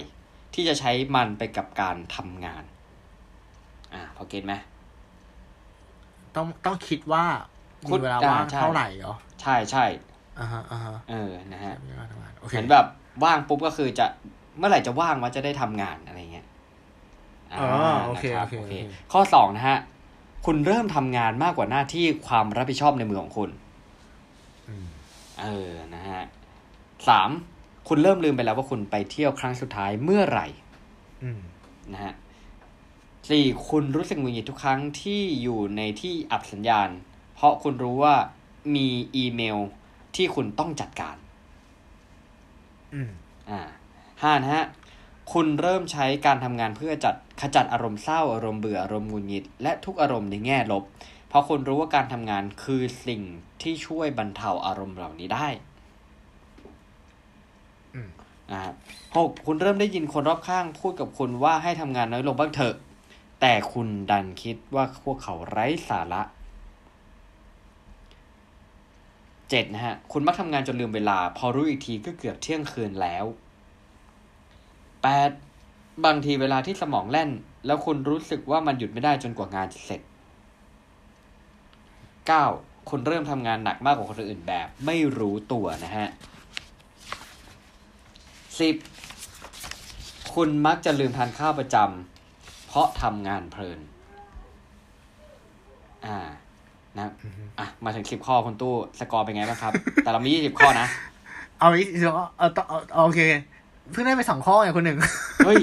ที่จะใช้มันไปกับการทำงาน อ่าพอเก็ตไหมต้องต้องคิดว่าคุมีณเวลาว่างอ่าใช่เท่าไหร่เหรอใช่ใช่ อ่าฮะอ่าฮะเออนะฮะมีเวลาทำงานโอเคเหมือนแบบว่างปุ๊บก็คือจะเมื่อไหร่จะว่างว่าจะได้ทำงานอะไรเงี้ยอ๋อโอเคนะรับโอเคโอเค ข้อสองนะฮะ คุณเริ่มทำงานมากกว่าหน้าที่ความรับผิดชอบในมือของคุณอืมเออนะฮะสามคุณเริ่มลืมไปแล้วว่าคุณไปเที่ยวครั้งสุดท้ายเมื่อไหร่อืมนะฮะสี่คุณรู้สึกหงุดหงิดทุกครั้งที่อยู่ในที่อับสัญญาณ เพราะคุณรู้ว่ามีอีเมล ที่คุณต้องจัดการอืมอ่าห้านะฮะ คุณเริ่มใช้การทำงานเพื่อจัดขจัดอารมณ์เศร้าอารมณ์เบื่ออารมณ์หงุดหงิด และทุกอารมณ์ในแง่ลบ เพราะคุณรู้ว่าการทำงานคือสิ่งที่ช่วยบรรเทาอารมณ์เหล่านี้ได้อืมนะฮะหกคุณเริ่มได้ยินคนรอบข้างพูดกับคุณว่าให้ทำงานน้อยลงบ้างเถอะ แต่คุณดันคิดว่าพวกเขาไร้สาระ เจ็ดนะฮะ คุณมักทำงานจนลืมเวลา พอรู้อีกทีก็เกือบเที่ยงคืนแล้วแปดบางทีเวลาที่สมองแล่น แล้วคุณรู้สึกว่ามันหยุดไม่ได้จนกว่างานจะเสร็จเก้าคุณเริ่มทำงานหนักมากกว่าคนอื่นแบบ ไม่รู้ตัวนะฮะสิบคุณมักจะลืมทานข้าวประจำเพราะทำงานเพลิน อ่า นะอะมาถึงสิบข้อคุณตู้สกอร์เป็นไงบ้างครับ แต่เรามียี่สิบข้อนะ เอาอีกเดี๋ยวเอาต่อเอาเอาโอเค เพิ่งได้ไปสองข้อไงคนหนึ่งเฮ้ย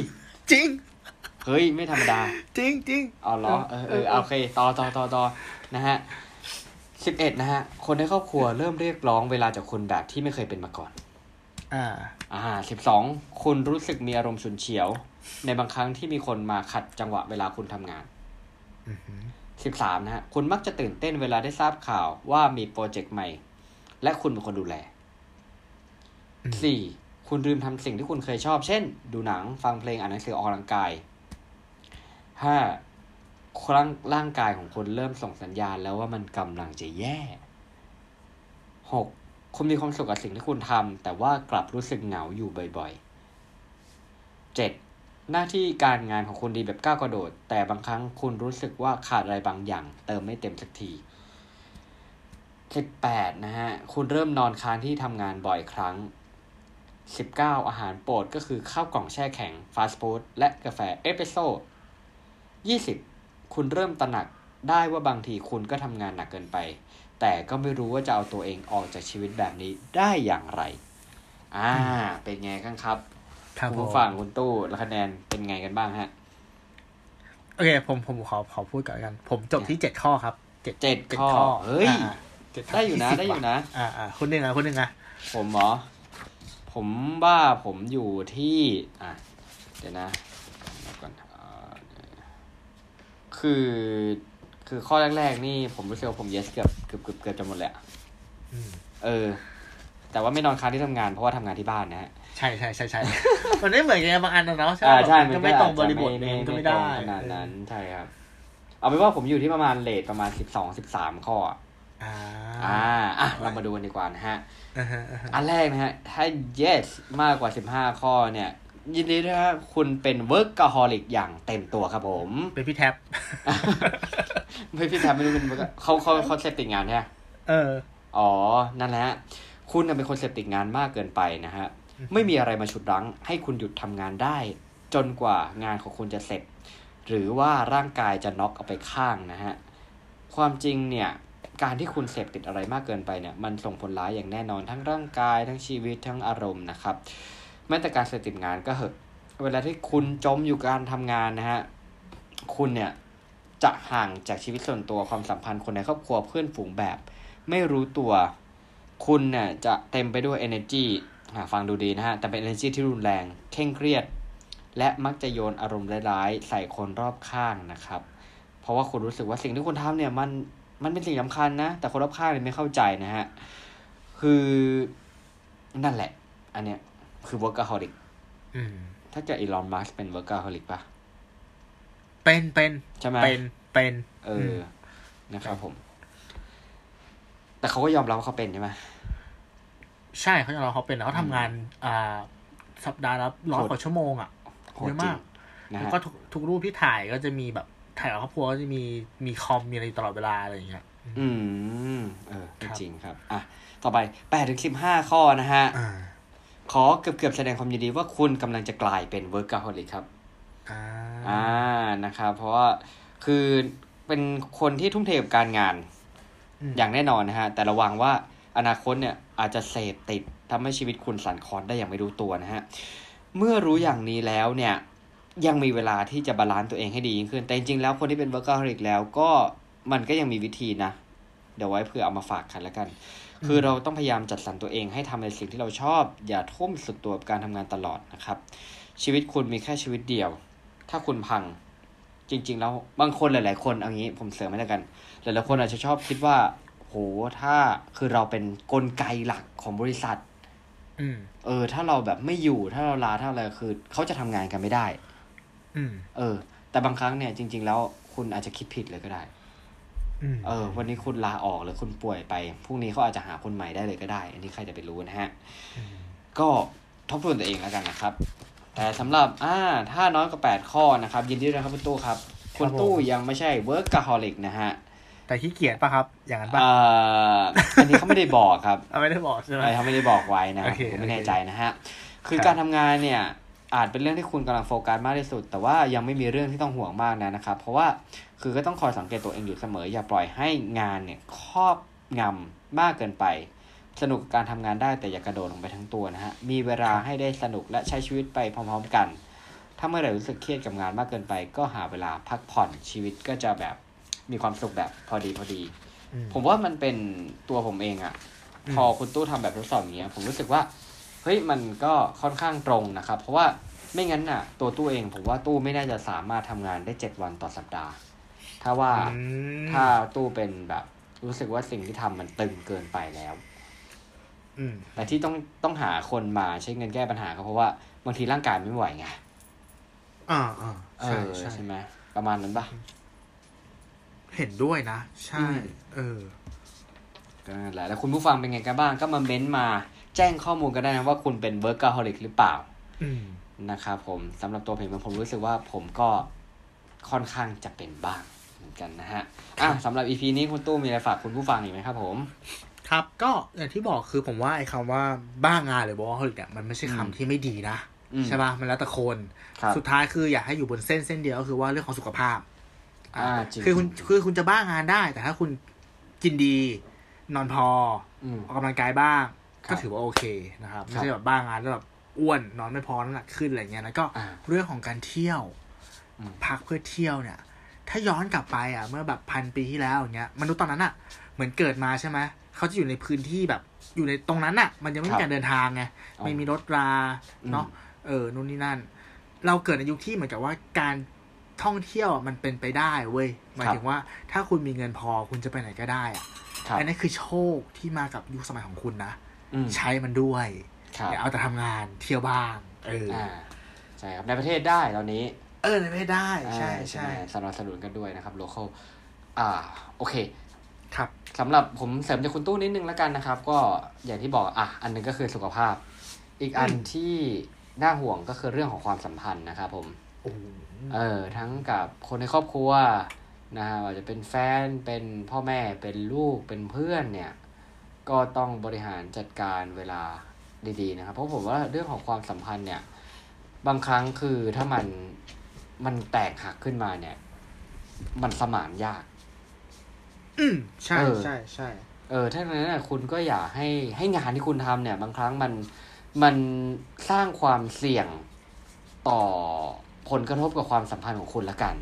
จริง เฮ้ย ไม่ธรรมดา จริงจริงเอาเหรอเออเออโอเคต่อต่อต่อต่อนะฮะสิบเอ็ดนะฮะ คนในครอบครัวเริ่มเรียกร้องเวลาจากคุณแบบที่ไม่เคยเป็นมาก่อน อ่า อ่าสิบสองคุณรู้สึกมีอารมณ์ฉุนเฉียว ในบางครั้งที่มีคนมาขัดจังหวะเวลาคุณทำงาน อือหือสิบสามนะฮะคุณมักจะตื่นเต้นเวลาได้ทราบข่าวว่ามีโปรเจกต์ใหม่ และคุณเป็นคนดูแลสี่คุณลืมทำสิ่งที่คุณเคยชอบ เช่น ดูหนังฟังเพลงอ่านหนังสือออกกำลังกายห้าครั้งร่างกายของคุณเริ่มส่งสัญญาณแล้วว่ามันกำลังจะแย่หกคุณมีความสุขกับสิ่งที่คุณทำแต่ว่ากลับรู้สึกเหงาอยู่บ่อยๆเจ็ด หน้าที่การงานของคุณดีแบบก้าวกระโดด แต่บางครั้งคุณรู้สึกว่าขาดอะไรบางอย่าง เติมไม่เต็มสักทีสิบแปดนะฮะ คุณเริ่มนอนค้างที่ทำงานบ่อยครั้งสิบเก้าอาหารโปรดก็คือข้าวกล่องแช่แข็ง ฟาสต์ฟู้ดและกาแฟเอสเปรสโซ่ยี่สิบคุณเริ่มตระหนักได้ว่าบางทีคุณก็ทำงานหนักเกินไป แต่ก็ไม่รู้ว่าจะเอาตัวเองออกจากชีวิตแบบนี้ได้อย่างไร อ่า เป็นไงกันครับ ครับคุณผมผู้ฟังคุณตู้แล้วคะแนนเป็นไงกันบ้างฮะ โอเค ผมผมขอขอพูดก่อนกัน ผมจบที่เจ็ดข้อครับเจ็ดเจ็ดข้อเฮ้ยอ่าเจ็ดข้ได้อยู่นะที่สิบได้อยู่นะ อ่าอ่าคนหนึ่งอะคนหนึ่งอะผมเหรอผมว่าผมอยู่ที่ อะ เดี๋ยวนะเดี๋ยวก่อนอ่าคือ คือข้อแรก ๆ นี่ผมรู้สึกว่าผม yes เกือบเกือบเกือบเกือบจะหมดเลยอะอืมเออ แต่ว่าไม่นอนค้างที่ทำงานเพราะว่าทำงานที่บ้านนะฮะใช่ใช่ใช่ใช่ มันไม่เหมือนกันบางอันนะเนาะอ่าใช่มันก็ไม่ตรงบริบทอาจจะมันก็ไม่ตรได้งขนาดนั้นใช่ครับ เอาเป็นว่าผมอยู่ที่ประมาณเลทประมาณสิบสองสิบสามข้ออะอ่าอ่าอะเรามาดูกันดีกว่านะฮะอ่าฮะอ่าฮะอันแรกนะฮะ ถ้า yes มากกว่า15ข้อเนี่ย ยินดีด้วยฮะคุณเป็นเวิร์กก h ฮอลิกอย่างเต็มตัวครับผม เป็นพี่แท็บไม่พี่แทบไม่รู้เป็น work- เขาเขาเขาเสพติดงานใช่ไหมเออ อ๋อ นั่นแหละคุณน่ะเป็นคนเสพติดงานมากเกินไปนะฮะ ไม่มีอะไรมาฉุดรั้ง ให้คุณหยุดทำงานได้ จนกว่างานของคุณจะเสร็จ หรือว่าร่างกายจะน็อกเอาไปข้างนะฮะ ความจริงเนี่ย การที่คุณเสพติดอะไรมากเกินไปเนี่ย มันส่งผลร้ายอย่างแน่นอนทั้งร่างกายทั้งชีวิตทั้งอารมณ์นะครับ แม้แต่การเสพติดงานก็เหอะ เวลาที่คุณจมอยู่การทำงานนะฮะ คุณเนี่ยจะห่างจากชีวิตส่วนตัวความสัมพันธ์คนในครอบครัวเพื่อนฝูงแบบ ไม่รู้ตัว คุณเนี่ยจะเต็มไปด้วย energy ฟังดูดีนะฮะ แต่เป็น energy ที่รุนแรง เคร่งเครียด และมักจะโยนอารมณ์ร้ายๆ ใส่คนรอบข้างนะครับ เพราะว่าคุณรู้สึกว่าสิ่งที่คุณทำเนี่ยมันมันเป็นสิ่งสำคัญนะ แต่คนรอบข้างเนี่ยไม่เข้าใจนะฮะ คือนั่นแหละ อันเนี้ยคือ workaholic อืมถ้าเกิดอีลอน มัสเป็น workaholic ปะเป็นเป็นใช่ไหมเป็นเป็น เออ นะครับผม แต่เขาก็ยอมรับว่าเขาเป็นใช่ไหม ใช่เขาจะเราเขาเป็นเขาทำงานอ่าสัปดาห์ละร้อยโหดกว่าชั่วโมงอะโหเยดอะจริมางกนะแล้วฮะก็ทุกทุกรูปที่ถ่ายก็จะมีแบบถ่ายกับครอบครัวก็จะมีมีคอมมีอะไรตลอดเวลาอะไรอย่างเงี้ย อืม เออครับจริงครับ อะ ต่อไปแปดถึงสิบห้าข้อนะฮะอ่าขอเกือบเกือบๆแสดงความยินดีว่าคุณกำลังจะกลายเป็น workaholic ครับอ่าอ่านะครับ เพราะว่าคือเป็นคนที่ทุ่มเทกับการงานมอย่างแน่นอนนะฮะ แต่ระวังว่า อนาคตเนี่ยอาจจะเสพติดทำให้ชีวิตคุณสั่นคลอนได้อย่างไม่รู้ตัวนะฮะ เมื่อรู้อย่างนี้แล้วเนี่ยยังมีเวลาที่จะ balance ตัวเองให้ดียิ่งขึ้น แต่จริงๆแล้วคนที่เป็น workaholic แล้วก็มันก็ยังมีวิธีนะ เดี๋ยวไว้เพื่อเอามาฝากกันแล้วกัน คือเราต้องพยายามจัดสรรตัวเองให้ทำในสิ่งที่เราชอบ อย่าทุ่มสุดตัวกับการทำงานตลอดนะครับ ชีวิตคุณมีแค่ชีวิตเดียว ถ้าคุณพัง จริง ๆ แล้วบางคนหลาย ๆ คนเอางี้ผมเสริมให้แล้วกัน หลายๆคนอาจจะชอบคิดว่า โหถ้าคือเราเป็นกลไกหลักของบริษัทอืมเออ ถ้าเราแบบไม่อยู่ถ้าเราลาถ้าอะไรคือเขาจะทำงานกันไม่ได้ อืมเออ แต่บางครั้งเนี่ยจริง ๆ แล้วคุณอาจจะคิดผิดเลยก็ได้อืมเออ วันนี้คุณลาออกหรือคุณป่วยไปพรุ่งนี้เขาอาจจะหาคนใหม่ได้เลยก็ได้ อันนี้ใครจะไปรู้นะฮะก็ทบทวนตัวเองแล้วกันนะครับ แต่สำหรับอ่าถ้าน้อยกว่าแปดข้อนะครับ ยินดีด้วยนะครับคุณตู้ครับ คุณตู้ยังไม่ใช่ workaholic นะฮะ แต่ขี้เกียจป่ะครับ อย่างนั้นป่ะเอ่ออันนี้เขาไม่ได้บอกครับเอาไม่ได้บอกใช่ไหมอะไรเขาไม่ได้บอกไว้นะคโอรับเคผมไม่โอเคแน่ใจนะฮะคือครับการทำงานเนี่ยอาจเป็นเรื่องที่คุณกำลังโฟกัสมากที่สุด แต่ว่ายังไม่มีเรื่องที่ต้องห่วงมากนะนะครับ เพราะว่าคือก็ต้องคอยสังเกตตัวเองอยู่เสมอ อย่าปล่อยให้งานเนี่ยครอบงำมากเกินไป สนุกกับการทำงานได้แต่อย่ากระโดดลงไปทั้งตัวนะฮะ มีเวลาให้ได้สนุกและใช้ชีวิตไปพร้อม ๆ กัน ถ้าเมื่อไหร่รู้สึกเครียดกับงานมากเกินไป ก็หาเวลาพักผ่อนชีวิตก็จะแบบ มีความสุขแบบพอดีพอดีอืมผมว่ามันเป็นตัวผมเองอะอืมพอคุณตู้ทำแบบทดสอบอย่างเงี้ย ผมรู้สึกว่าเฮ้ยมันก็ค่อนข้างตรงนะครับ เพราะว่าไม่งั้นน่ะ ตัวตู้เอง ผมว่าตู้ไม่น่าจะสามารถทำงานได้เจ็ดวันต่อสัปดาห์ ถ้าว่าอืมถ้าตู้เป็นแบบ รู้สึกว่าสิ่งที่ทำมันตึงเกินไปแล้วอืมแต่ที่ต้องต้องหาคนมาใช้เงินแก้ปัญหาก็เพราะว่าบางทีร่างกายไม่ไหวไงอ่าอ่าเอใช่อใช่ใช่ไหมประมาณนั้นปะ เห็นด้วยนะ ใช่อืมเออก็นั่นแหละแล้วคุณผู้ฟังเป็นไงกันบ้างก็มาเม้นต์มาแจ้งข้อมูลกันได้นะว่าคุณเป็น workaholic หรือเปล่าอืมนะครับผมสำหรับตัวผมเองผมรู้สึกว่าผมก็ค่อนข้างจะเป็นบ้างเหมือนกันนะฮะอะสำหรับ EP นี้คุณตู้มีอะไรฝากคุณผู้ฟังอีกไหมครับ ผม ครับก็อย่างที่บอกคือผมว่าไอ้คำว่าบ้างานหรือ workaholic เนี่ยมันไม่ใช่อืมคำที่ไม่ดีนะอืมใช่ป่ะมันแล้วแต่คนครับสุดท้ายคืออยากให้อยู่บนเส้นเส้นเดียวก็คือว่าเรื่องของสุขภาพ อ่าจริงคือคุณคือคุณจะบ้างานได้ แต่ถ้าคุณกินดี นอนพออืมออกกำลังกายบ้างครับก็ถือว่าโอเคนะครับคไม่รับใช่แบบบ้างานแล้วแบบอ้วนนอนไม่พอน้ำหนักขึ้นอะไรเงี้ยแล้วก็อ่าเรื่องของการเที่ยวอืมพักเพื่อเที่ยวเนี่ย ถ้าย้อนกลับไปอะ เมื่อแบบพันปีที่แล้วอย่างเงี้ยมนุษย์ตอนนั้นอะ เหมือนเกิดมาใช่ไหมเขาจะอยู่ในพื้นที่แบบอยู่ในตรงนั้นอะ มันยังไม่ครัมีบการเดินทางไงอ๋อไม่มีรถราอืมเนาะเออนู่นนี่นั่น เราเกิดในยุคที่เหมือนกับว่าการ ท่องเที่ยวอะมันเป็นไปได้เว้ยหมายถึงว่าถ้าคุณมีเงินพอคุณจะไปไหนก็ได้อะครับอันนี้คือโชคที่มากับยุคสมัยของคุณนะอืมใช้มันด้วยครับอย่าเอาแต่ทำงานเที่ยวบ้าง เออออ่าใช่ครับในประเทศได้ตอนนี้ เออไม่ได้ใช่อ่าใช่ไหมสนับสนุนกันด้วยนะครับ local อ่า โอเค ครับสำหรับผมเสริมจากคุณตู้นิดนึงแล้วกันนะครับ ก็อย่างที่บอกอะอันหนึงก็คือสุขภาพ อีกอันอืมที่น่าห่วงก็คือเรื่องของความสัมพันธ์นะครับผมโอ้โห เออทั้งกับคนในครอบครัวนะฮะอาจจะเป็นแฟนเป็นพ่อแม่เป็นลูกเป็นเพื่อนเนี่ย ก็ต้องบริหารจัดการเวลาดีๆนะครับ เพราะผมว่าเรื่องของความสัมพันธ์เนี่ย บางครั้งคือถ้ามันมันแตกหักขึ้นมาเนี่ย มันสมานยาก อืมใช่เออใช่ใช่เออถ้าอย่างนั้นนะคุณก็อย่าให้ให้งานที่คุณทำเนี่ย บางครั้งมันมันสร้างความเสี่ยงต่อ ผลกระทบกับความสัมพันธ์ของคุณละกัน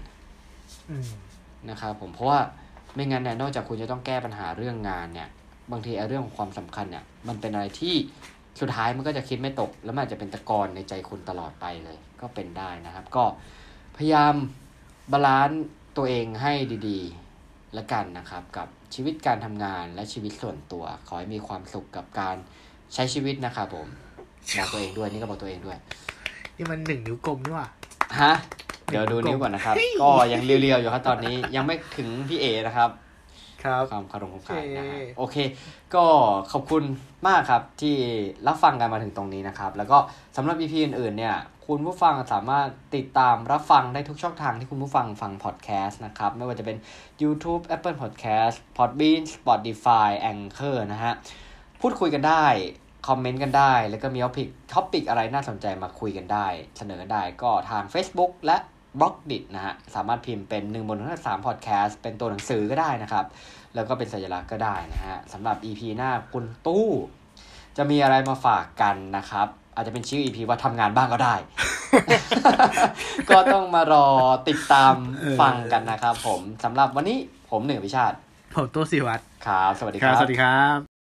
อืมนะครับผมเพราะว่าไม่งั้นเนี่ยนอกจากคุณจะต้องแก้ปัญหาเรื่องงานเนี่ย บางทีไอ้เรื่องของความสำคัญเนี่ย มันเป็นอะไรที่สุดท้ายมันก็จะคิดไม่ตก แล้วมันอาจจะเป็นตะกอนในใจคุณตลอดไปเลย ก็เป็นได้นะครับ ก็พยายาม balance ตัวเองให้ดีๆละกันนะครับ กับชีวิตการทำงานและชีวิตส่วนตัว ขอให้มีความสุขกับการใช้ชีวิตนะครับผมบอกตัวเองด้วยนี่ก็บอกตัวเองด้วยนี่มันหนึ่งนิ้วกลมนี่หว่า ฮะ เดี๋ยวดูนิ้วก่อนนะครับ ก็ยังเรียวๆอยู่ครับตอนนี้ยังไม่ถึงพี่เอนะครับครับความคารมของขายนะฮะโอเคโอเค ก็ขอบคุณมากครับที่รับฟังกันมาถึงตรงนี้นะครับ แล้วก็สำหรับ EP อื่นๆเนี่ย คุณผู้ฟังสามารถติดตามรับฟังได้ทุกช่องทางที่คุณผู้ฟังฟังพอดแคสต์นะครับ ไม่ว่าจะเป็น YouTube Apple Podcast Podbean Spotify Anchor นะฮะ พูดคุยกันได้ comment กันได้ แล้วก็มี topic topic อะไรน่าสนใจมาคุยกันได้ เสนอกันได้ก็ทาง Facebook และ b ล็อกดินะฮะ สามารถพิมพ์เป็น1บนทั้งสามพอดแคสต์เป็นตัวหนังสือก็ได้นะครับ แล้วก็เป็นสัญลักษณ์ก็ได้นะฮะสำหรับ EP หน้าคุณตู้ จะมีอะไรมาฝากกันนะครับ อาจจะเป็นชื่อ EP ว่าทำงานบ้างก็ได้ ก็ต้องมารอติดตามฟังกันนะครับผมสำหรับวันนี้ผมหนึ่งพิชาติผมตัวสิวัตรครับ สวัสดีคครัรับบสวัสดีครับ